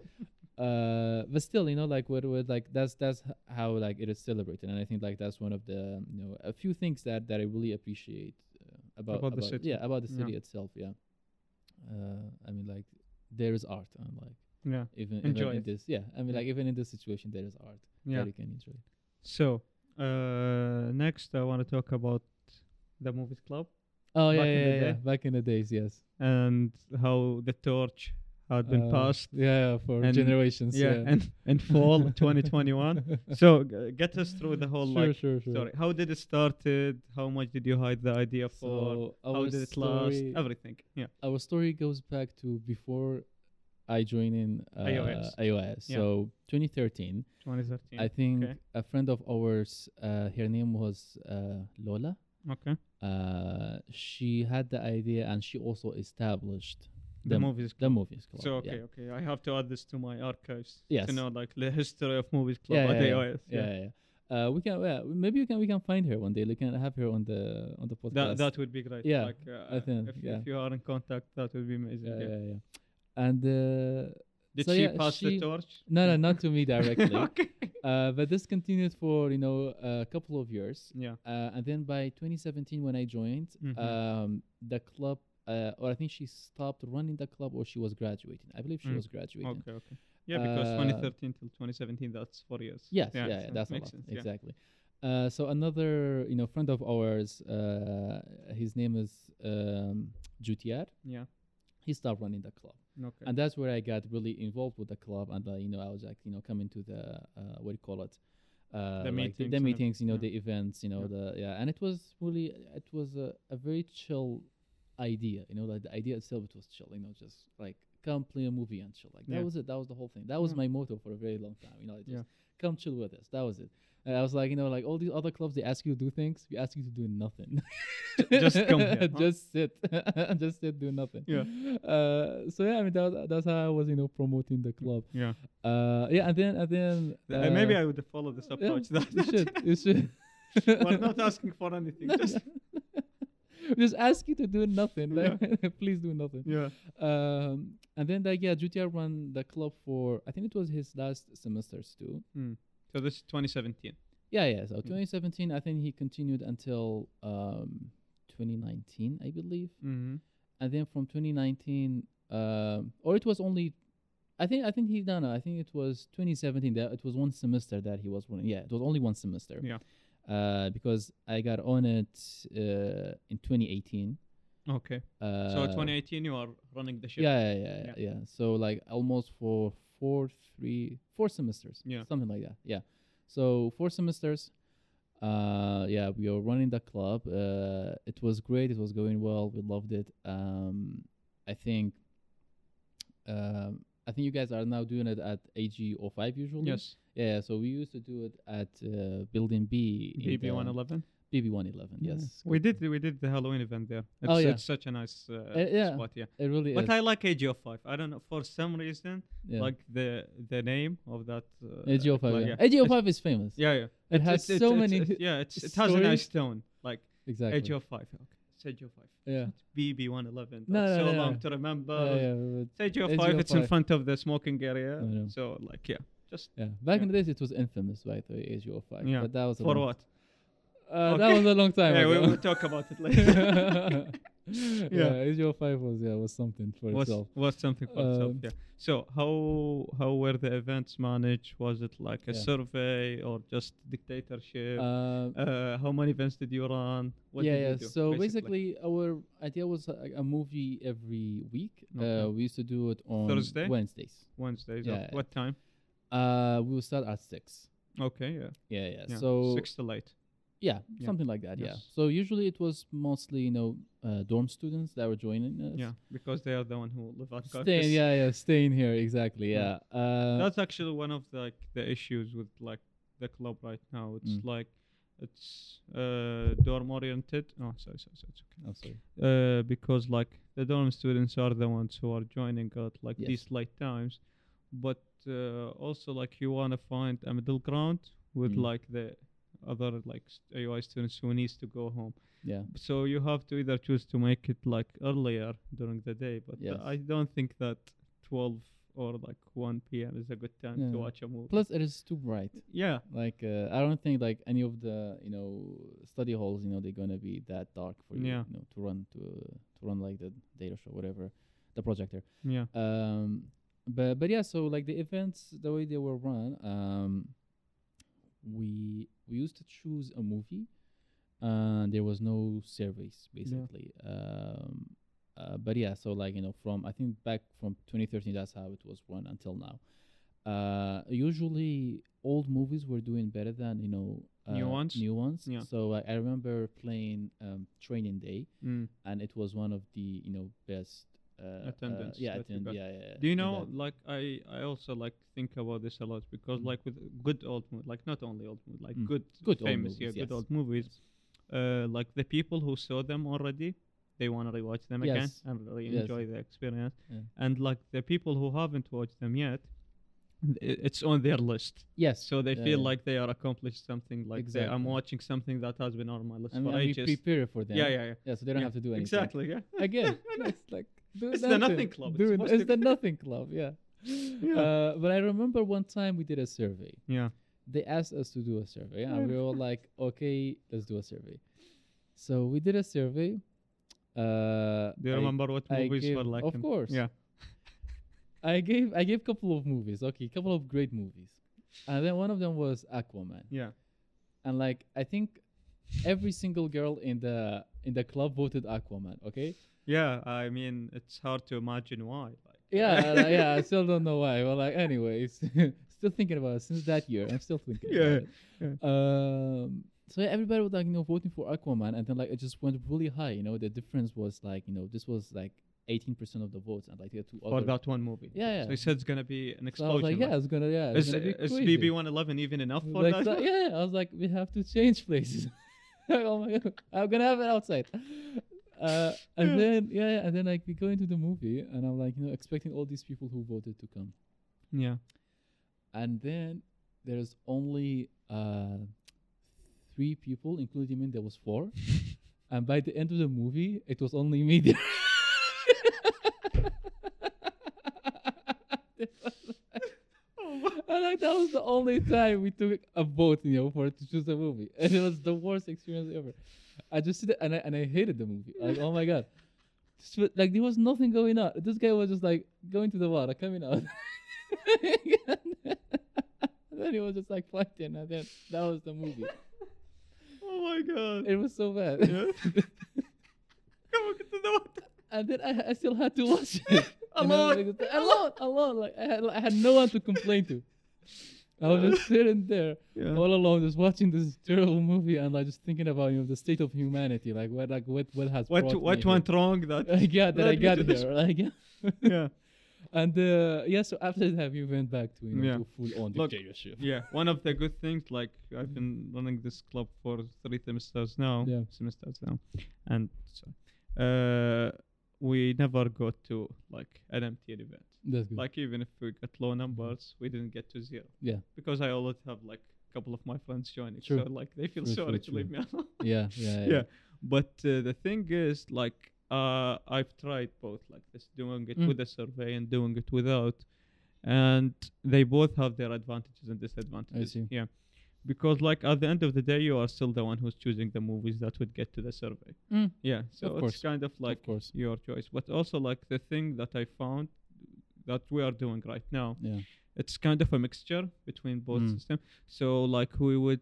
uh, but still, you know, like what what like that's that's how like it is celebrated, and I think like that's one of the you know a few things that that I really appreciate uh, about, About the city. Yeah, about the Yeah. city itself. Yeah. Uh, I mean, like there is art, and like Yeah. even Enjoy even in this, yeah. I mean, Yeah. like even in this situation, there is art Yeah. that you can enjoy. So, uh, next I want to talk about the movies club Oh yeah, Back in yeah, the yeah. Back in the days, yes. and how the torch had been Uh, passed. Yeah, for and- generations. Yeah, Yeah, and in fall 2021. So g- get us through the whole sure, like sure, sure. story. How did it started? How much did you hide the idea for? So How did it last? Everything. Yeah. our story goes back to before I joined in uh, AUIS. AUIS. Yeah. So 2013, 2013. I think Okay. a friend of ours, uh, her name was uh, Lola. okay. Uh, she had the idea, and she also established The, m- movies The club. movies club. So yeah. okay, okay. I have to add this to my archives Yes. to know like the history of movies club yeah, at AUIS. yeah, yeah, yeah. Uh, we can, yeah, maybe we can, we can find her one day. We can have her on the on the podcast. That that would be great. Yeah, Like, uh, I think, if, yeah. if you are in contact, that would be amazing. yeah, yeah. yeah, yeah. And uh, Did So, she yeah, pass the torch? no, no, not to me directly. okay. uh, but this continued for you know a couple of years. Yeah. Uh, and then by 2017, when I joined, Mhm. um, the club, uh, or I think she stopped running the club, or she was graduating. I believe she Mm. was graduating. Okay. Okay. Yeah, because Uh, 2013 till 2017, that's four years. Yes, yeah, Yeah, yeah, that's a makes lot. sense, yeah. Exactly. Uh, so another, you know, friend of ours, uh, his name is um, Jutiar. Yeah. He stopped running the club, Okay. and that's where I got really involved with the club. And uh, you know, I was like, you know, coming to the uh, what do you call it? Uh, The like meetings the, and meetings, you know, everything, the events, you know, Yeah. the yeah, and it was really, it was a, a very chill idea, you know, like the idea itself, it was chill, you know, just like come play a movie and chill, like Yeah. that was it, that was the whole thing, that was Yeah. my motto for a very long time, you know, like, just Yeah. come chill with us, that was it. And I was like, you know, like all these other clubs, they ask you to do things, we ask you to do nothing. just come here, huh? just sit, just sit, do nothing. Yeah. Uh, so yeah, I mean that was, that's how I was, you know, promoting the club. yeah. Uh, yeah, and then and then Uh, maybe uh, I would follow this yeah, approach. that, you should, you should. We're not asking for anything. Just just ask you to do nothing. Like, please do nothing. yeah. Um, and then like yeah, Jutiar ran the club for I think it was his last semesters too. Mm. So this is 2017. Yeah, yeah. So Mm. 2017, I think he continued until um 2019, I believe. Mm-hmm. And then from 2019, um, or it was only. I think I think he no no I think it was 2017 that it was one semester that he was running yeah it was only one semester Yeah. Uh, because I got on it uh, in 2018 Okay. uh, so 2018, you are running the ship. yeah yeah, yeah yeah Yeah. so like almost for four three four semesters Yeah. something like that yeah so four semesters uh yeah we were running the club uh it was great it was going well we loved it um I think um I think you guys are now doing it at AG05 usually Yes. Yeah so we used to do it at uh, building B BB one eleven. BB111 yes We did we did the Halloween event there. It's, Oh, yeah. it's such a nice uh, Uh, yeah. spot. Yeah. it really But is I like AGO5. I don't know for some reason yeah. like the the name of that. Uh, AGO5 like, yeah. AGO5 is famous Yeah, yeah. It It's- has it's- so it's- many yeah, it's, it has a nice tone like exactly AGO5. Okay. Sergio 5. Yeah. BB111. That's No, no, so no, long to remember. Yeah, yeah, Sergio 5, it's in front of the smoking area. So, like, yeah. Just yeah. Back in the days, it was infamous, by the way, Age of Five. Yeah. But that was a for what? Uh, That was a long time Yeah, we will talk about it later. yeah. Age of Five was yeah was something for was, itself. was something for itself, Um, yeah. So, how how were the events managed? Was it like a Yeah. survey or just dictatorship? Uh, uh, how many events did you run? What yeah, did yeah. you do, so basically, our idea was a, a movie every week. Okay. Uh, we used to do it on Thursday? Wednesdays. Wednesdays. yeah, Yeah, yeah. What time? Uh, we will start at six. Okay, yeah. Yeah, yeah. yeah. So six to eight. yeah, Yeah. something like that. Yeah. So usually it was mostly you know uh, dorm students that were joining us. Yeah, because they are the one who live at Staying, yeah, yeah, staying here exactly. Yeah. Yeah. Uh, That's actually one of the, like the issues with like the club right now. It's Mm. like it's uh, dorm oriented. Oh, sorry, sorry, sorry. It's okay. oh, sorry. uh, because like the dorm students are the ones who are joining at like Yes. these late times but also like you want to find a middle ground with Mm. like the other like AUI students who needs to go home Yeah. so you have to either choose to make it like earlier during the day but uh, Yes. I don't think that 12 or like 1 p.m. is a good time to watch a movie Plus, it is too bright. yeah Like, uh, I don't think like any of the you know study halls, you know, they're gonna be that dark for you, Yeah. you know, to run to uh, to run like the data show, whatever, the projector. yeah Um, but but yeah, so like the events, the way they were run, um, we we used to choose a movie, and there was no surveys basically. Um, uh, but yeah, so like you know, from I think back from 2013, that's how it was run until now. Uh, usually, old movies were doing better than you know New uh, ones? New ones. Yeah. So I remember playing um, Training Day, mm. and it was one of the you know best uh, Attendance Uh, yeah, attend, yeah, yeah, yeah. Do you know, like I, I also like think about this a lot because Mm. like with good old movies, like not only old movies, like Mm. good, Good famous, yeah, movies, good old movies. Uh, like the people who saw them already, they want to rewatch them again and really Yes. enjoy the experience. Yeah. And like the people who haven't watched them yet, it's on their list, Yes. so they Yeah, feel yeah. like they are accomplished something. Like they, I'm watching something that has been on my list I mean, for and we ages. prepare for them. yeah, yeah, yeah. Yeah, so they don't have to do anything. Exactly, yeah. Again, it's like do It's the nothing club, it's Do It's the nothing club. Yeah. Yeah. Uh, but I remember one time we did a survey. yeah. They asked us to do a survey, and we were like, "Okay, let's do a survey." So we did a survey. Uh, Do you I- remember what I movies gave- were like? Of course. Yeah. I gave I gave a couple of movies. Okay, a couple of great movies, and then one of them was Aquaman. Yeah. and like I think every single girl in the in the club voted Aquaman. Okay. Yeah, I mean, it's hard to imagine why. Like, Yeah, like, yeah. I still don't know why. Well, like, anyways, still thinking about it since that year. I'm still thinking. Yeah, About it. Um. So yeah, everybody was like, you know, voting for Aquaman, and then like it just went really high. You know, the difference was like, you know, this was like 18% of the votes, and like the two for that one movie. Yeah, So yeah. he said it's gonna be an So I explosion. was like, yeah, it's gonna, yeah, it's is gonna be is. BB one eleven even enough for like, that? so- yeah, I was like, we have to change places. oh my god, I'm gonna have it outside. Uh, and then yeah, yeah, and then like we go into the movie, and I'm like, you know, expecting all these people who voted to come, Yeah. and then there's only uh three people, including me. There was four, and by the end of the movie, it was only me there. Like that was the only time we took a vote, you know, for to choose a movie, and it was the worst experience ever. I just sit and I and I hated the movie. Like, oh my god, Just like there was nothing going on. This guy was just like going to the water, coming out. and then he was just like fighting, and then that was the movie. Oh my god. It was so bad. Yeah. Come on, get to the water. and then I, I still had to watch it Alone. alone, alone. Like I had, I had no one to complain to. I was just sitting there Yeah. all alone, just watching this terrible movie and like just thinking about you know the state of humanity, like what like what what has What what went wrong? That here. Like, yeah, that I got to this- here. Like yeah. yeah. And uh, yeah, so after that, we went back to you know Yeah. to full on Look, dictatorship. Yeah, one of the good things, like I've been running this club for three semesters now. Yeah. Semesters now, and so, uh, we never got to like an empty event. That's good. Like even if we got low numbers, we didn't get to zero. yeah, Because I always have like a couple of my friends joining. True. So like they feel True, sorry true, to leave me alone. yeah, yeah, yeah. yeah. But uh, the thing is, like, uh, I've tried both, like this, doing it Mm. with a survey and doing it without, and they both have their advantages and disadvantages. I see. Yeah, because like at the end of the day, you are still the one who's choosing the movies that would get to the survey. Mm, Yeah, so Of it's course. kind of like of your choice. But also like the thing that I found that we are doing right now, Yeah. it's kind of a mixture between both Mm. systems. So like we would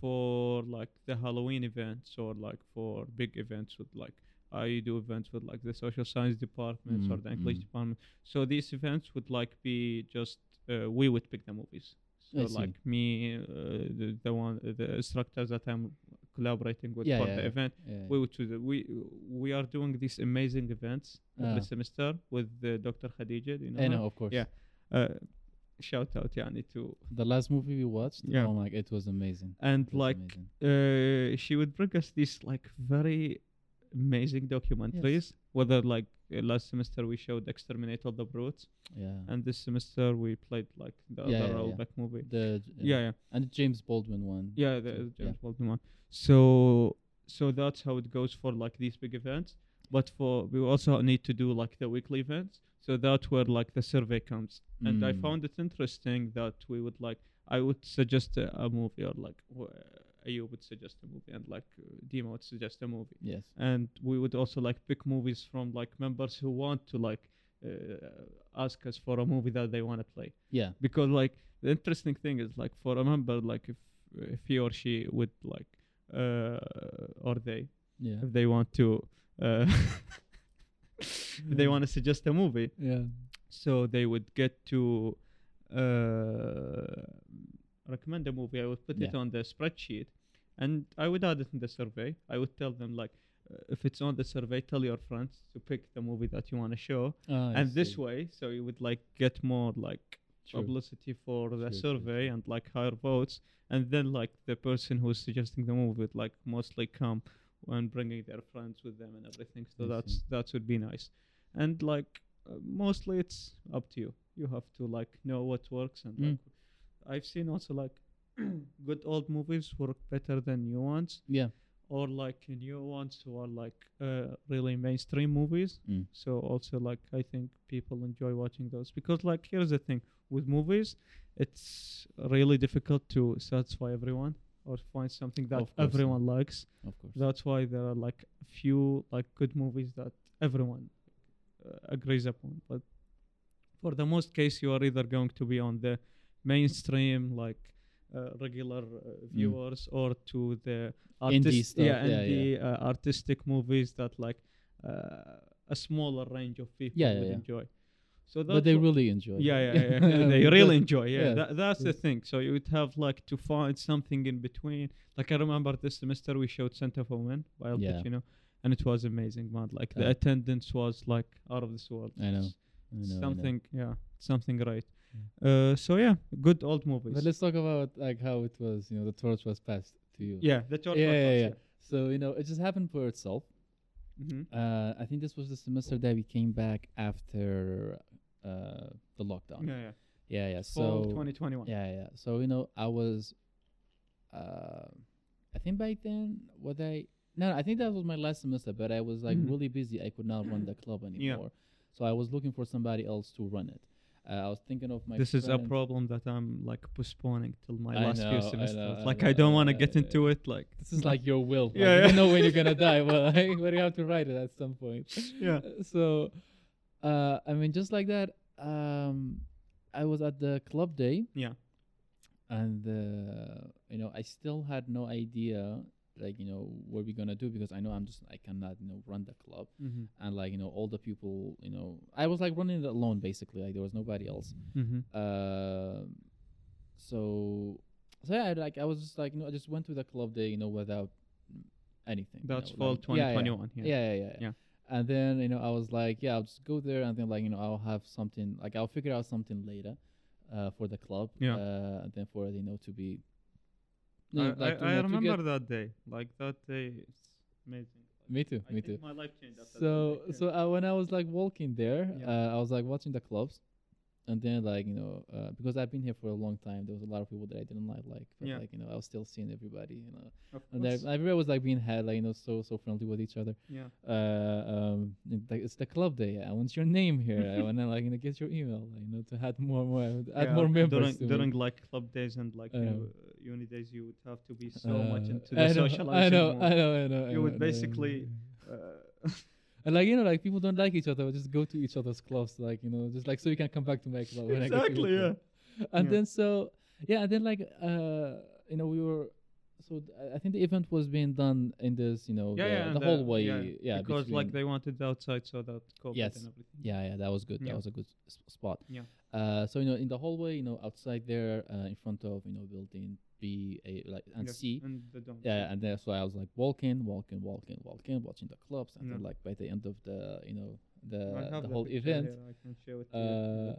for like the Halloween events or like for big events with like I do events with like the social science departments or Mm, the English mm. department. So these events would like be just uh, we would pick the movies. I So see. like me, uh, the, the one the instructors that I'm collaborating with Yeah, for yeah, the event, Yeah. we would choose it. We we are doing these amazing events Ah. semester with uh, Dr. Khadija. You know? I know, of course. Yeah. Uh, shout out, yani, to The last movie we watched, Yeah. oh my, it was amazing. and was like amazing. uh, she would bring us these like very amazing documentaries. Whether like last semester we showed Exterminate All the Brutes, yeah, and this semester we played like the Yeah, other yeah, yeah. Raoul Peck movie. the Yeah, yeah, and the James Baldwin one. yeah. The James. Baldwin one. So so that's how it goes for like these big events. But for we also need to do like the weekly events. So that's where like the survey comes. And I Mm. found it interesting that we would like I would suggest a, a movie or like you would suggest a movie and like uh, Dima would suggest a movie. Yes. And we would also like pick movies from like members who want to like uh, ask us for a movie that they want to play Yeah. because like the interesting thing is like for a member like if if he or she would like uh or they Yeah. if they want to uh if they want to suggest a movie Yeah. so they would get to uh recommend a movie i would put it on the spreadsheet. And i would add it in the survey. I would tell them like uh, if it's on the survey tell your friends to pick the movie that you want to show I and this way so you would like get more like True. publicity for the True, survey true. and like higher votes. And then like the person who's suggesting the movie would like mostly come when bringing their friends with them and everything. So I that's see. that would be nice. And like uh, mostly it's up to you. You have to like know what works and like Mm. I've seen also like good old movies work better than new ones Yeah. or like new ones who are like uh, really mainstream movies Mm. so also like i think people enjoy watching those because like here's the thing with movies it's really difficult to satisfy everyone or find something that Of course, yeah. everyone likes Of course. that's why there are like few like good movies that everyone uh, agrees upon but for the most case you are either going to be on the mainstream like uh, regular uh, viewers or to the Mm. Indie artist yeah yeah, yeah. indie uh, artistic movies that like uh, a smaller range of people Yeah, yeah, would yeah. enjoy so that's but they really enjoy. yeah, yeah, yeah. they really enjoy. Yeah, yeah, That, that's the thing. So you would have like to find something in between. Like I remember this semester we showed Scent of a Woman by Al Yeah. Pacino, and it was amazing, man. Like the attendance was like out of this world. I know. I know, I know. something, yeah, something great. Uh, so yeah, good old movies. But let's talk about like how it was. You know, the torch was passed to you. yeah, the George Yeah, Lucas, yeah, yeah. So you know, it just happened for itself. Mhm. Uh, I think this was the semester that we came back after uh, the lockdown. Yeah, yeah. Yeah, yeah. So 2021. yeah, yeah. So you know, I was, uh, I think by then what I no, I think that was my last semester, but I was like Mhm. really busy. I could not run the club anymore. yeah. So I was looking for somebody else to run it. Uh, I was thinking of my. This is a problem that I'm like postponing till my I last know, few semesters. I like know, I don't want to get into it. Like This is like your will. Like, Yeah, You yeah. don't know when you're gonna die, but like, but you have to write it at some point. yeah. Uh, So, uh, I mean, just like that, um, I was at the club day, Yeah. and uh, you know, I still had no idea, like you know, what we're gonna do because I know I'm just I cannot you know run the club, Mm-hmm. and like you know, all the people, you know, I was like running it alone basically. Like there was nobody else. Mm-hmm. Um, so, so yeah, I, like I was just like you know, I just went to the club day, you know, without anything. you That's know, fall like- yeah, yeah. 2021. Yeah, yeah, yeah, Yeah. And then you know, I was like, yeah, I'll just go there, and then like you know, I'll have something like I'll figure out something later, uh, for the club. Yeah. Uh, and then for you know, to be. You I, like I, I remember get- that day. Like that day, it's amazing. Me too. I me too. My life changed So so uh, when I was like walking there, Yeah. uh, I was like watching the clubs, and then like you know uh, because I've been here for a long time, there was a lot of people that I didn't like, like but Yeah. like you know I was still seeing everybody, you know, Of and course. I, everybody was like being had like you know so so friendly with each other. yeah. Uh, um, like it's the club day. I want your name here. I want to like you know get your email, like, you know, to add more more add Yeah, more members. during, to me. during like club days and like you know, know. uh, uni days, you would have to be so much Uh, into I know, socializing. I know, more. I know, I know. I You know, would basically, uh, And like you know, like people don't like each other, just go to each other's clubs, like you know, just like so you can come back to my club. when I go to exactly, yeah. And Yeah. then so yeah, and then like uh, you know, we were so th- I- think the event was being done in this, you know, Yeah, the, yeah, the uh, hallway, yeah, yeah, because like they wanted the outside so that COVID Yes. and everything. yeah, yeah, that was good. Yeah. That was a good s- spot. Yeah. Uh, so you know, in the hallway, you know, outside there, uh, in front of you know, building B, A, like and Yes, C. and the. Yeah, and that's why I was like walking, walking, walking, walking, watching the clubs, and then like by the end of the, you know, the the the whole picture event, here, I can show it uh,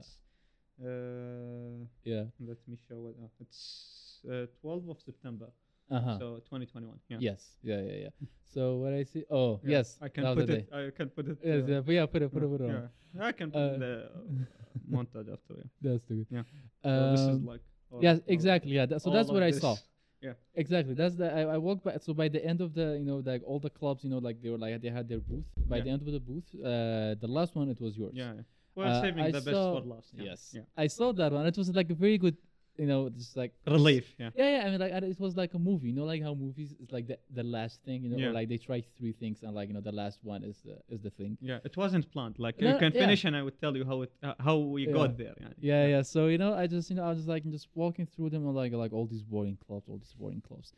uh, yeah, let me show it. Uh, it's uh, 12th of September, uh huh. so 2021. Yeah. Yes, yeah, yeah, yeah. so what I see, oh Yeah, yes, I can put it. I can put it. Yes, uh, yeah, but yeah, put it, put it, put it on. yeah. I can put Uh, the uh, montage after. Yeah. That's the good. Yeah. Um, So this is like. Yes, exactly. Yeah. That, so that's what I this. saw. Yeah. Exactly. That's the I, I walked by. So by the end of the you know like all the clubs you know like they were like they had their booth. By Yeah. the end of the booth, uh, the last one it was yours. Yeah. yeah. Well, Uh, saving I the best for last. Yeah. Yes. Yeah. I saw that one. It was like a very good, you know, just like Relief. Yeah. yeah, yeah. I mean, like it was like a movie. You know, like how movies is like the the last thing. You know, Yeah. or like they try three things and like you know the last one is the is the thing. Yeah. It wasn't planned. Like No, you can yeah. finish, and I would tell you how it uh, how we Yeah. got there. Yeah. Yeah, yeah. So you know, I just you know I was just like just walking through them and like like all these boring clubs, all these boring clubs.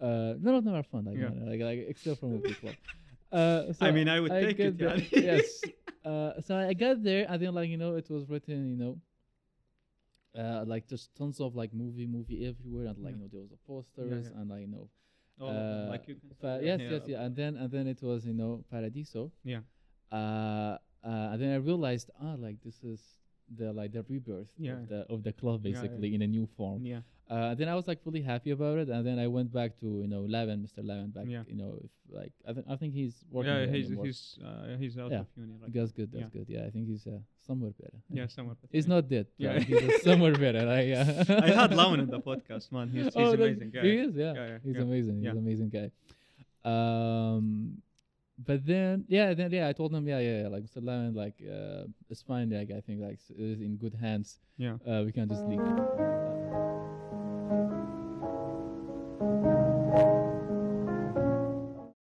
Uh, none of them are fun. Like, Yeah. know, like, like except for movie club. Uh, so I mean, I would take it. Yeah. yes. Uh, so I got there, and then like you know, it was written, you know, uh, like just tons of like movie, movie everywhere, and like Yeah. you know, there was a posters yeah. and like you know, All of them, uh, like you can. see pa- yes, yes, yeah, and then and then it was you know Paradiso. Yeah. Uh, uh, and then I realized, ah, like this is the like the rebirth Yeah. of the of the club Yeah, yeah. basically in a new form. Yeah. Uh, then I was like fully happy about it, and then I went back to you know Levin, Mr. Levin, back. Yeah. You know, if like I, th- I think he's working. Yeah. He's he's uh, he's out Yeah. of uni right. That's good. That's Yeah. good. Yeah, I think he's uh, somewhere better. Yeah. Somewhere. Better. He's not dead. Yeah. Yeah, he's uh, somewhere better. Like, yeah. I had Levin in the podcast, man. He's, he's Oh, amazing guy. He is. Yeah, Yeah, yeah, he's yeah, amazing. He's an amazing guy. Um, but then yeah, then yeah, I told him yeah, yeah, yeah like Mr. Lavin, like uh, it's fine. Like I think like s- it is in good hands. Yeah. Uh, we can just leave.